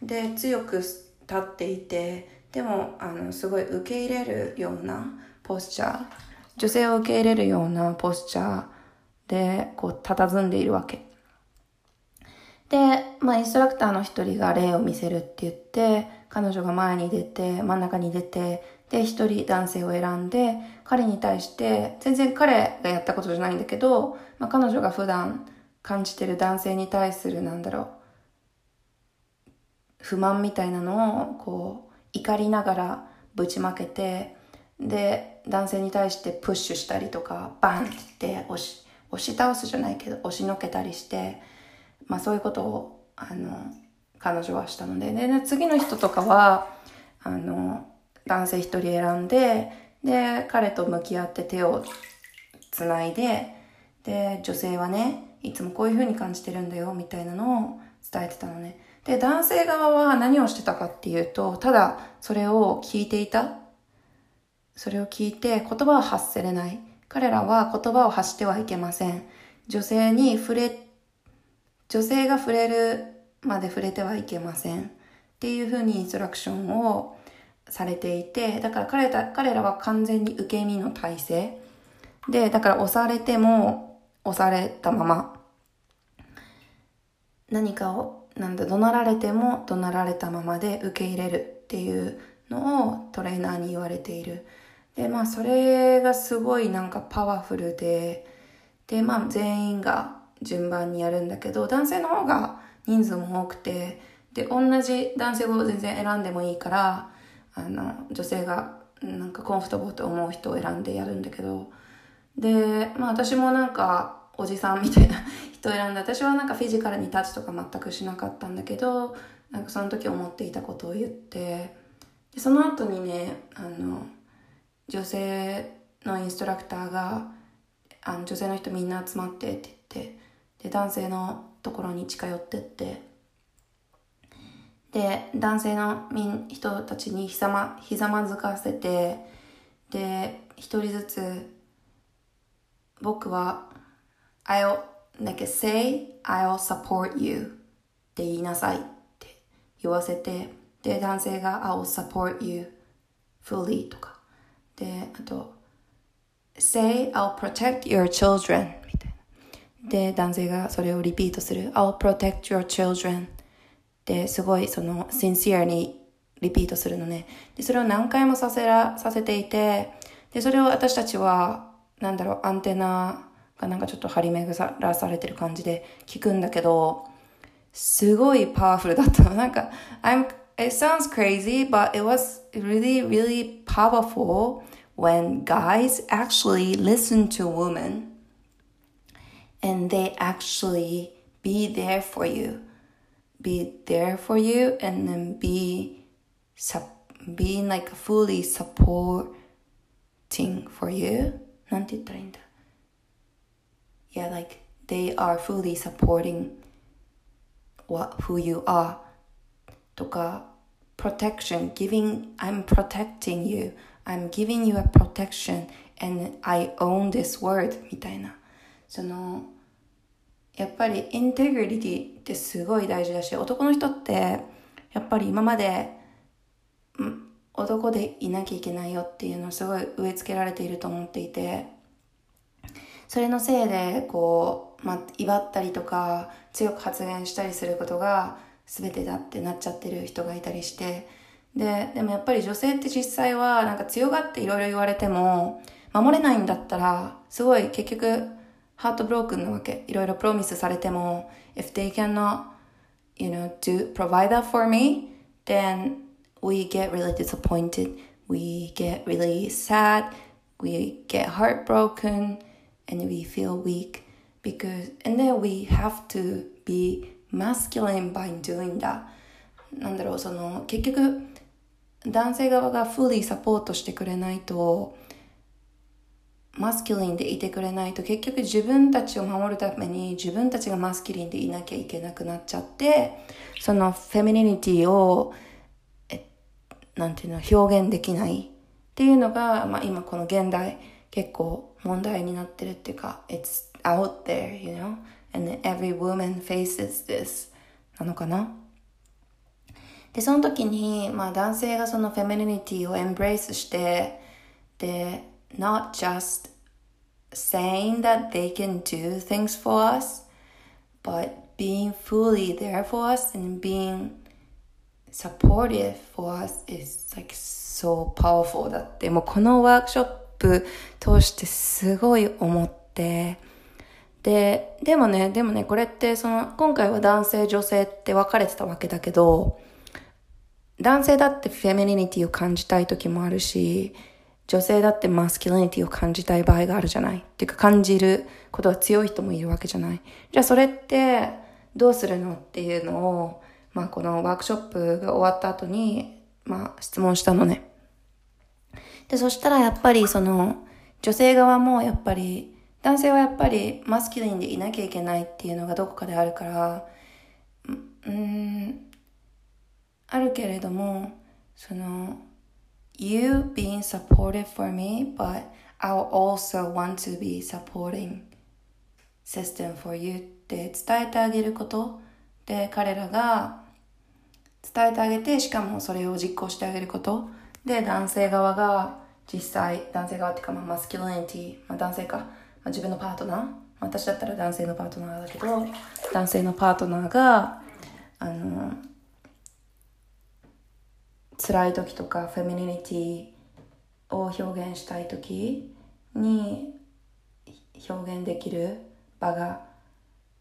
で、強く立っていて、でも、あの、すごい受け入れるようなポスチャー、女性を受け入れるようなポスチャーで、こう、佇んでいるわけ。で、まあ、インストラクターの一人が例を見せるって言って、彼女が前に出て、真ん中に出て、で、一人男性を選んで、彼に対して、全然彼がやったことじゃないんだけど、まあ、彼女が普段感じてる男性に対する、なんだろう、不満みたいなのを、こう、怒りながらぶちまけて、で、男性に対してプッシュしたりとか、バンって押し、押し倒すじゃないけど、押しのけたりして、まあそういうことを、あの、彼女はしたので、で、次の人とかは、あの、男性一人選んで、で、彼と向き合って手をつないで、で、女性はね、いつもこういう風に感じてるんだよ、みたいなのを伝えてたのね。で、男性側は何をしてたかっていうと、ただそれを聞いていた。それを聞いて言葉を発せれない。彼らは言葉を発してはいけません。女性に触れ、女性が触れるまで触れてはいけません。っていう風にインストラクションをされていて、だから彼ら彼らは完全に受け身の体制。で、だから押されても押されたまま。何かを、なんだ、怒鳴られても怒鳴られたままで受け入れるっていうのをトレーナーに言われている。で、まあそれがすごいなんかパワフルで、で、まあ全員が順番にやるんだけど、男性の方が人数も多くて、で、同じ男性を全然選んでもいいから、あの、女性がなんかコンフォタブルと思う人を選んでやるんだけど、で、まあ私もなんかおじさんみたいな 人を選んで、私はなんかフィジカルにタッチとか全くしなかったんだけど、なんかその時思っていたことを言って、でその後にね、あの、女性のインストラクターが、あの女性の人みんな集まってって言って、で、男性のところに近寄ってって、で、男性の人たちにひざま、ひざまずかせて、で、一人ずつ、僕は、I'll, like say, I'll support you って言いなさいって言わせて、で、男性が I'll support you fully とか。で、あと、say, I'll protect your children。で、男性がそれをリピートする。I'll protect your children ですごいその sincere にリピートするのね。で、それを何回もさせら、させていて、で、それを私たちは、なんだろう、アンテナがなんかちょっと張り巡らされてる感じで聞くんだけど、すごいパワフルだったの。なんか、I'm, it sounds crazy, but it was really, really powerful when guys actually listen to women and they actually be there for you. be there for you and then be being like fully supporting for you なんて言ったらいいんだ Yeah, like they are fully supporting what, who you are とか protection, giving, I'm protecting you, I'm giving you a protection and I own this word みたいな。その、 やっぱりインテグリティってすごい大事だし、男の人ってやっぱり今まで、男でいなきゃいけないよっていうのをすごい植え付けられていると思っていて、それのせいで、こう、ま、威張ったりとか、強く発言したりすることが全てだってなっちゃってる人がいたりして、で、でもやっぱり女性って実際はなんか強がっていろいろ言われても、守れないんだったら、すごい結局、ハートブロークンなわけ。いろいろプロミスされても、if they cannot, you know, do, provide that for me, then we get really disappointed. We get really sad. We get heartbroken and we feel weak because, and then we have to be masculine by doing that. なんだろう、その、結局、男性側が fully サポートしてくれないと、 マスキュリンでいてくれないと結局自分たちを守るために自分たちがマスキュリンでいなきゃいけなくなっちゃってそのフェミニティをえなんていうの表現できないっていうのが、まあ、今この現代結構問題になってるっていうか It's out there, you know? And every woman faces this なのかな？でその時に、まあ、男性がそのフェミニティをエンブレイスしてで not just saying that they can do things for us, but being fully there for us and being supportive for us is like so powerful だってもうこのワークショップ通してすごい思ってで、でもね、でもね、これってその今回は男性女性って分かれてたわけだけど男性だってフェミニティを感じたい時もあるし女性だってマスキュリニティを感じたい場合があるじゃない。っていうか感じることが強い人もいるわけじゃない。じゃあそれってどうするのっていうのを、まあこのワークショップが終わった後に、まあ質問したのね。で、そしたらやっぱりその女性側もやっぱり男性はやっぱりマスキュリンでいなきゃいけないっていうのがどこかであるから、うん、あるけれども、その、you being supportive for me, but I'll also want to be supporting system for you って伝えてあげること。で彼らが伝えてあげてしかもそれを実行してあげること。で男性側が実際男性側っていうかまあマスキュリニティ、まあ、男性か、まあ、自分のパートナー。私だったら男性のパートナーだけど男性のパートナーがあの辛い時とかフェミニニティを表現したい時に表現できる場が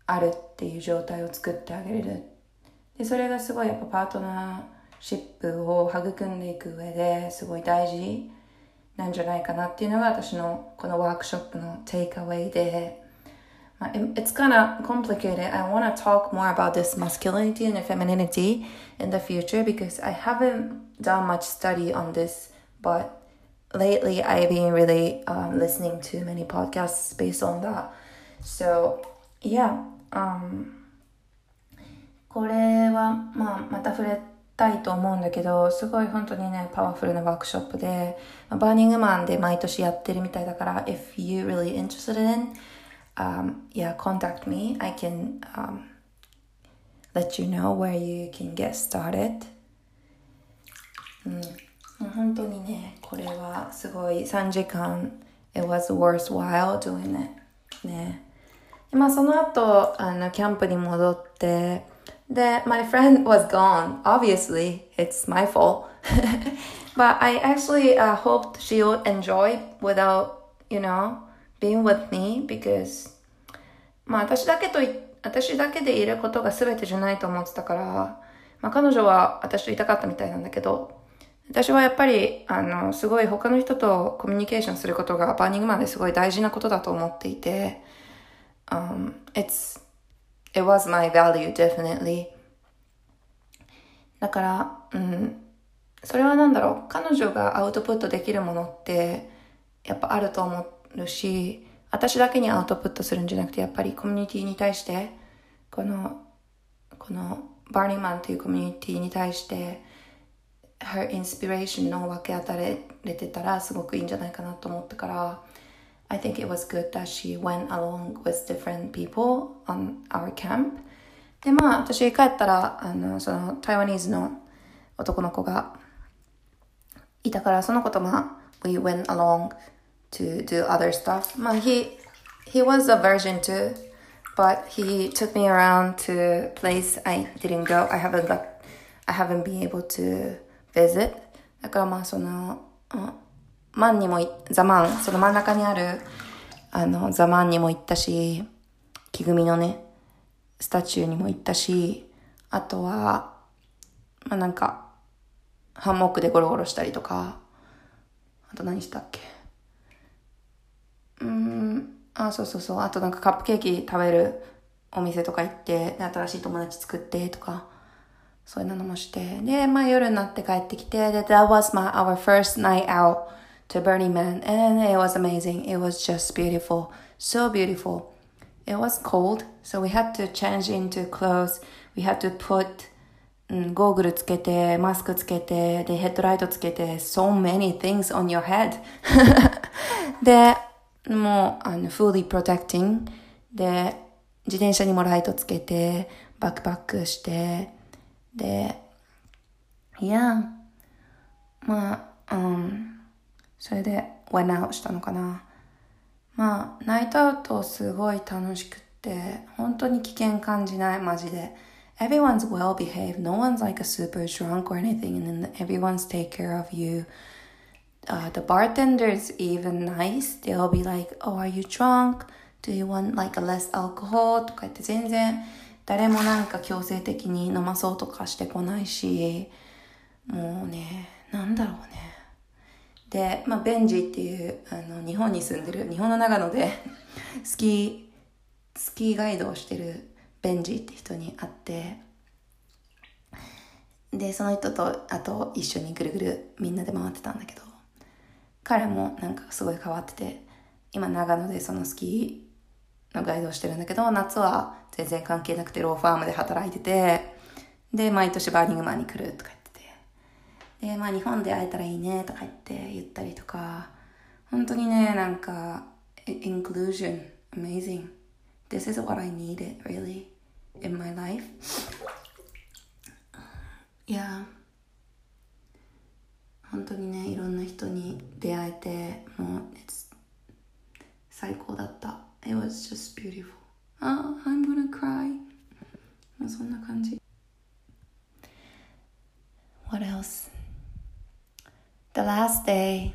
あるっていう状態を作ってあげれる。でそれがすごいやっぱパートナーシップを育んでいく上ですごい大事なんじゃないかなっていうのが私のこのワークショップのテイクアウェイで It's kind of complicated. I want to talk more about this masculinity and femininity in the future because I haven't done much study on this, but lately I've been really um, listening to many podcasts based on that. So, yeah. Um, これは、まあ、また触れたいと思うんだけど、すごい本当にね、パワフルなワークショップで、バーニングマンで毎年やってるみたいだから、if you really interested in um, yeah, contact me. I can um, let you know where you can get started. うん、本当にね、これはすごい3時間、it was worthwhile doing it. ね。まあその後、あの、キャンプに戻って、で、my friend was gone. Obviously, it's my fault. but I actually uh, hoped she would enjoy without, you know, being with me because まあ私だけと私だけでいることが全てじゃないと思ってたから、まあ彼女は私といたかったみたいなんだけど、私はやっぱり、あの、すごい他の人とコミュニケーションすることがバーニングマンですごい大事なことだと思っていて、um, it's, it was my value definitely. だから、うん、それは何だろう、彼女がアウトプットできるものって、やっぱあると思っうし、私だけにアウトプットするんじゃなくて、やっぱりコミュニティに対して、この、このバーニーマンというコミュニティに対して、her inspiration の分け与えれてたらすごくいいんじゃないかなと思ったから I think it was good that she went along with different people on our camp. でまあ私帰ったらあのその台湾ニーズの男の子がいたからその子とまあ we went along to do other stuff まあ he he was a virgin too but he took me around to place I didn't go I haven't got I haven't been able to visit だからまあその、マンにも、ザマン、その真ん中にある、あの、ザマンにも行ったし、木組みのね、スタチューにも行ったし、あとは、まあなんか、ハンモックでゴロゴロしたりとか、あと何したっけうん、あ、そうそうそう、あとなんかカップケーキ食べるお店とか行って、新しい友達作ってとか、そういうのもして、で、まあ夜になって帰ってきて、で、that was my, our first night out to Burning Man, and it was amazing. It was just beautiful. So beautiful. It was cold, so we had to change into clothes. We had to put うん、ゴーグルつけて、マスクつけて、で、ヘッドライトつけて、so many things on your head. で、もう、あの、fully protecting. で、自転車にもライトつけて、バックパックして、で、いや、まあ、うん、それで went out したのかな。まあ、ナイトアウトすごい楽しくって、本当に危険感じない、マジで。Everyone's well behaved. No one's like a super drunk or anything, and then everyone's take care of you. Uh, the bartender's even nice. They'll be like, "Oh, are you drunk? Do you want like a less alcohol?" とか言って全然誰もなんか強制的に飲まそうとかしてこないし、もうね、なんだろうね。で、まあ、ベンジっていう、あの、日本に住んでる、日本の長野で スキー、スキーガイドをしてるベンジって人に会って、で、その人と、あと一緒にぐるぐるみんなで回ってたんだけど、彼もなんかすごい変わってて、今長野でそのスキーのガイドをしてるんだけど、夏は全然関係なくてローファームで働いてて、で、毎年バーニングマンに来るとか言ってて、で、まあ日本で会えたらいいねとか言って言ったりとか、本当にね、なんか、inclusion, amazing. This is what I needed, really, in my life. Yeah. 本当にね、いろんな人に出会えて、もう、最高だった。It was just beautiful. Oh, I'm gonna cry. そんな感じ。What else? The last day,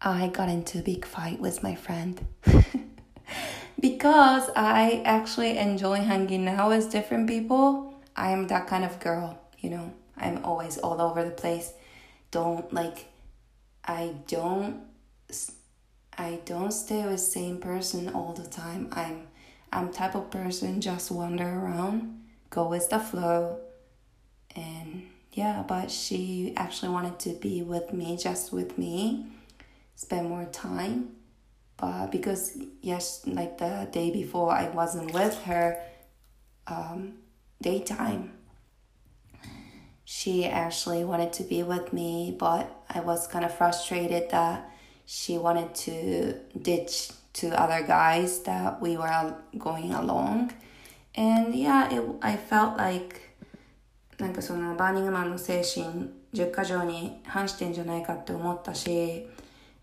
I got into a big fight with my friend. because I actually enjoy hanging out with different people. I am that kind of girl, you know. I'm always all over the place. Don't like I don't I don't stay with same person all the time. I'm I'm type of person just wander around, go with the flow, and yeah. But she actually wanted to be with me, just with me, spend more time. But because yes, like the day before, I wasn't with her, um, daytime She actually wanted to be with me, but I was kind of frustrated that she wanted to ditch to other guys that we were going along. And yeah, it, I felt like なんかそのバーニングマンの精神10か条に反してんじゃないかって思ったし、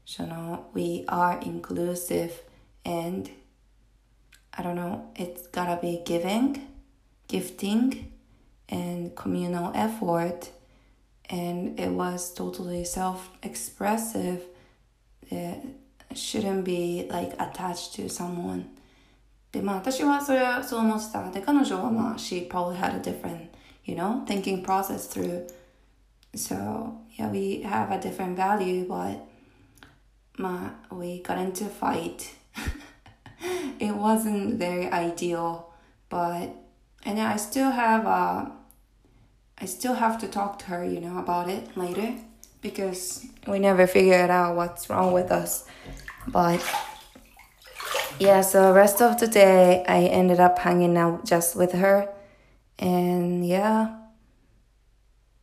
その We are inclusive and I don't know, it's gotta be giving, gifting and communal effort and it was totally self-expressive. shouldn't be like attached to someone でまあ私はそれはそう思ってたで彼女はまあ she probably had a different you know thinking process through so yeah we have a different value but まあ we got into fight it wasn't very ideal but and I still have uh I still have to talk to her you know about it later because we never figured out what's wrong with us but yeah, so rest of the day I ended up hanging out just with her. And yeah,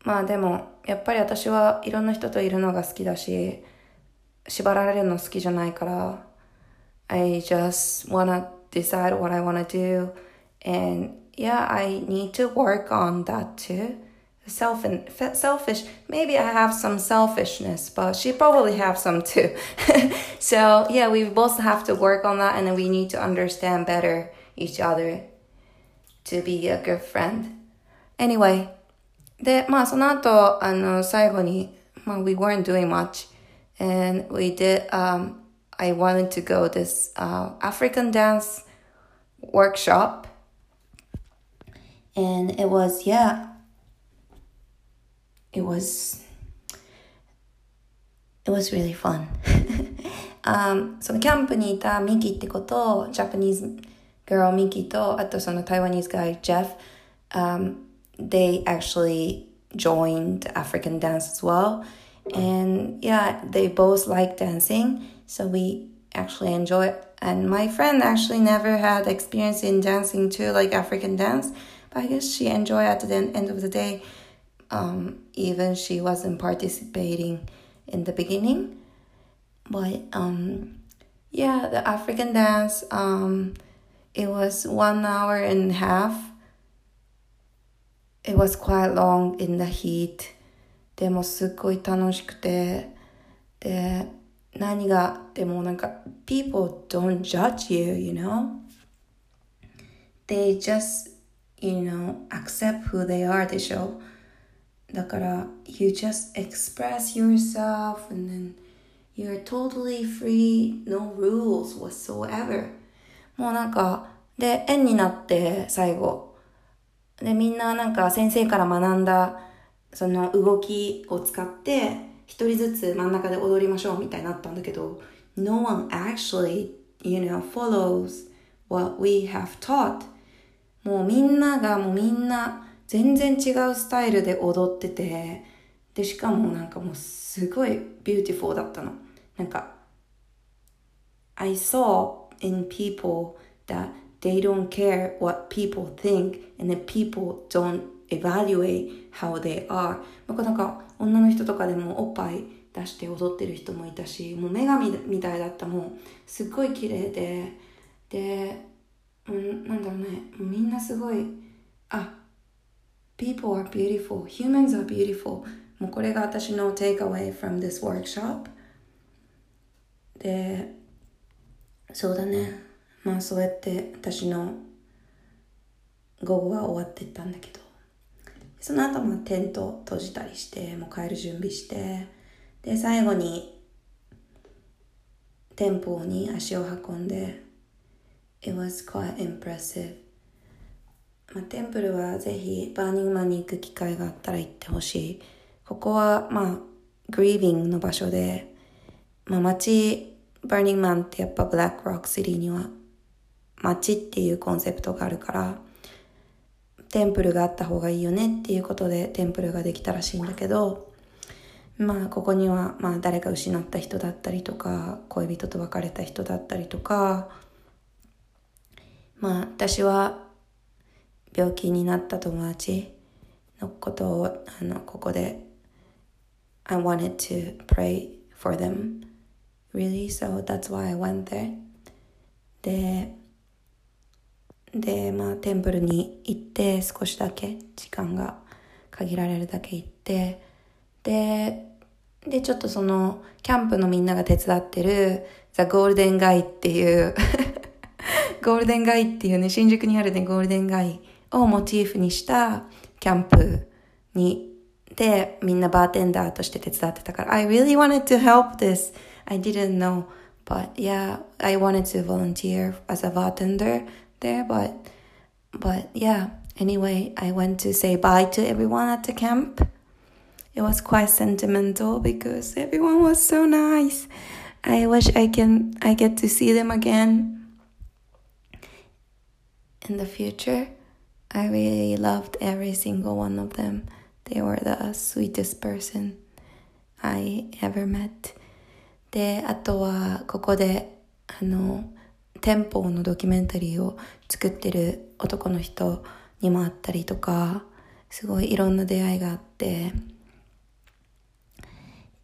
まあでも、やっぱり私はいろんな人といるのが好きだし、縛られるの好きじゃないから、I just wanna decide what I wanna do. And yeah, I need to work on that too. Self and selfish. Maybe I have some selfishness, but she probably have some too. so yeah, we both have to work on that, and then we need to understand better each other to be a good friend. Anyway, で、まあその後、あの、最後に、まあ we weren't doing much. And we did, um, I wanted to go this uh, African dance workshop. And it was, yeah, it was, it was really fun. um, そのキャンプにいたミキってことを、ジャパニーズ girl ミキと、あとその台湾 Taiwanese guy Jeff, um, they actually joined African dance as well. And yeah, they both like dancing. So we actually enjoy it. And my friend actually never had experience in dancing too, like African dance. But I guess she enjoyed at the end of the day. Um, even she wasn't participating in the beginning. But um, yeah, the African dance, um, it was one hour and a half it was quite long in the heat でもすっごい楽しくてで何がでもなんか people don't judge you you know they just you know accept who they are でしょだから you just express yourself and then you're totally free no rules whatsoever もうなんかで円になって最後で、みんななんか先生から学んだその動きを使って一人ずつ真ん中で踊りましょうみたいになったんだけど No one actually, you know, follows what we have taught もうみんながもうみんな全然違うスタイルで踊っててで、しかもなんかもうすごい beautiful だったの。なんか I saw in people that they don't care what people think and then people don't evaluate how they are. なんか女の人とかでもおっぱい出して踊ってる人もいたしもう女神みたいだったもうすっごい綺麗で。で、うん、なんだろうね。みんなすごいあ people are beautiful. Humans are beautiful. もうこれが私の takeaway from this workshop. でそうだね。まあそうやって私の午後は終わっていったんだけど。その後もテント閉じたりしてもう帰る準備して。で最後に店舗に足を運んで It was quite impressive. まあ、 temple はぜひバーニングマンに行く機会があったら行ってほしい。ここはまあ grieving の場所で、まあ、街バーニングマンってやっぱブラックロックシティには街っていうコンセプトがあるから、 temple があった方がいいよねっていうことで temple ができたらしいんだけど、まあここにはまあ誰か失った人だったりとか、恋人と別れた人だったりとか、まあ私は病気になった友達のことをあのここで I wanted to pray for them really so that's why I went there. でで、まあ、テンプルに行って少しだけ時間が限られるだけ行って、で、で、ちょっとその、キャンプのみんなが手伝ってる、ザ・ゴールデンガイっていうゴールデンガイっていうね、新宿にあるね、ゴールデンガイをモチーフにしたキャンプに、で、みんなバーテンダーとして手伝ってたから、I really wanted to help this. I didn't know. But yeah, I wanted to volunteer as a bartender there, but but yeah. Anyway, I went to say bye to everyone at the camp. It was quite sentimental because everyone was so nice. I wish I can I get to see them again In the future. I really loved every single one of them. They were the sweetest person I ever met. で、あとはここであの店舗のドキュメンタリーを作ってる男の人にも会ったりとかすごいいろんな出会いがあって、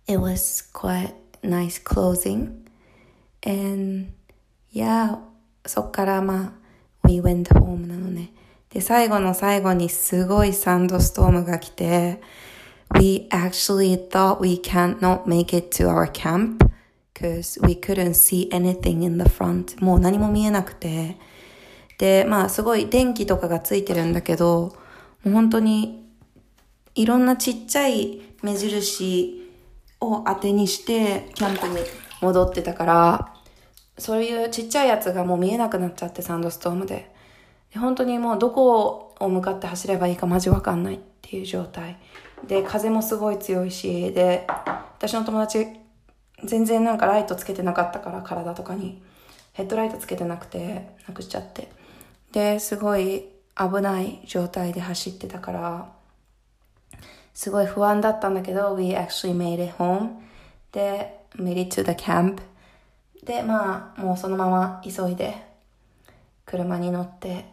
It was quite nice closing. And yeah, そっからまあ、we went home なのね。で、最後の最後にすごいサンドストームが来て、we actually thought we can't not make it to our camp because we couldn't see anything in the front. もう何も見えなくて。で、まあすごい電気とかがついてるんだけど、もう本当にいろんなちっちゃい目印を当てにしてキャンプに戻ってたから、そういうちっちゃいやつがもう見えなくなっちゃってサンドストームで。で本当にもうどこを向かって走ればいいかマジわかんないっていう状態。で、風もすごい強いし、で、私の友達全然なんかライトつけてなかったから体とかに。ヘッドライトつけてなくて、なくしちゃって。で、すごい危ない状態で走ってたから、すごい不安だったんだけど、we actually made it home. で、made it to the camp. で、まあ、もうそのまま急いで、車に乗って、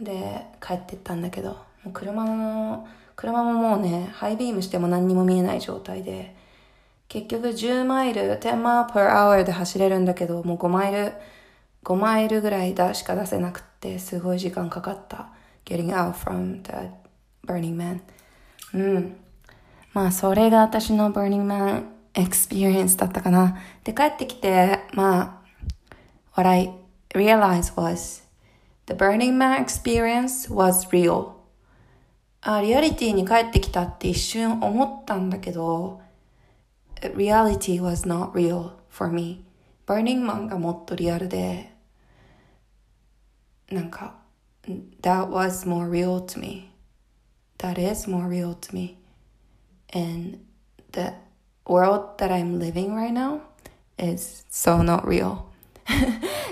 で、帰ってったんだけど、もう車の、車ももうね、ハイビームしても何にも見えない状態で、結局10マイル、10マイル per hour で走れるんだけど、もう5マイル、5マイルぐらいだしか出せなくて、すごい時間かかった。getting out from the Burning Man. うん。まあ、それが私の Burning Man experience だったかな。で、帰ってきて、まあ、what I realized was the Burning Man experience was real. あ、リアリティに帰ってきたって一瞬思ったんだけど、reality was not real for me. Burning Man がもっとリアルで、なんか、that was more real to me. That is more real to me. And the world that I'm living right now is so not real.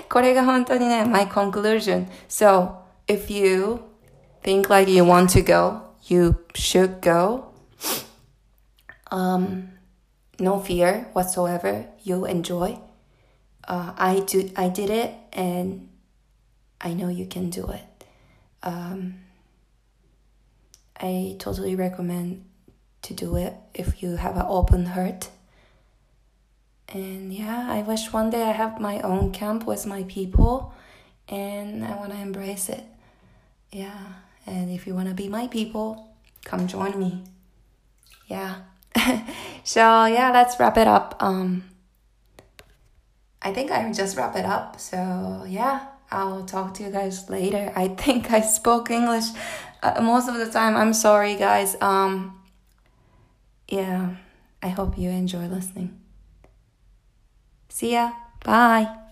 これが本当にね、my conclusion. So, if you think like you want to go, you should go. Um, no fear whatsoever. You enjoy. Uh, I do. I did it, and I know you can do it. Um, I totally recommend to do it if you have an open heart. And yeah, I wish one day I have my own camp with my people, and I want to embrace it. Yeah, and if you want to be my people, come join me. Yeah. so yeah, let's wrap it up. Um, I think I just wrap it up. So yeah, I'll talk to you guys later. I think I spoke English uh, most of the time. I'm sorry, guys. Um, yeah, I hope you enjoy listening. See ya. Bye.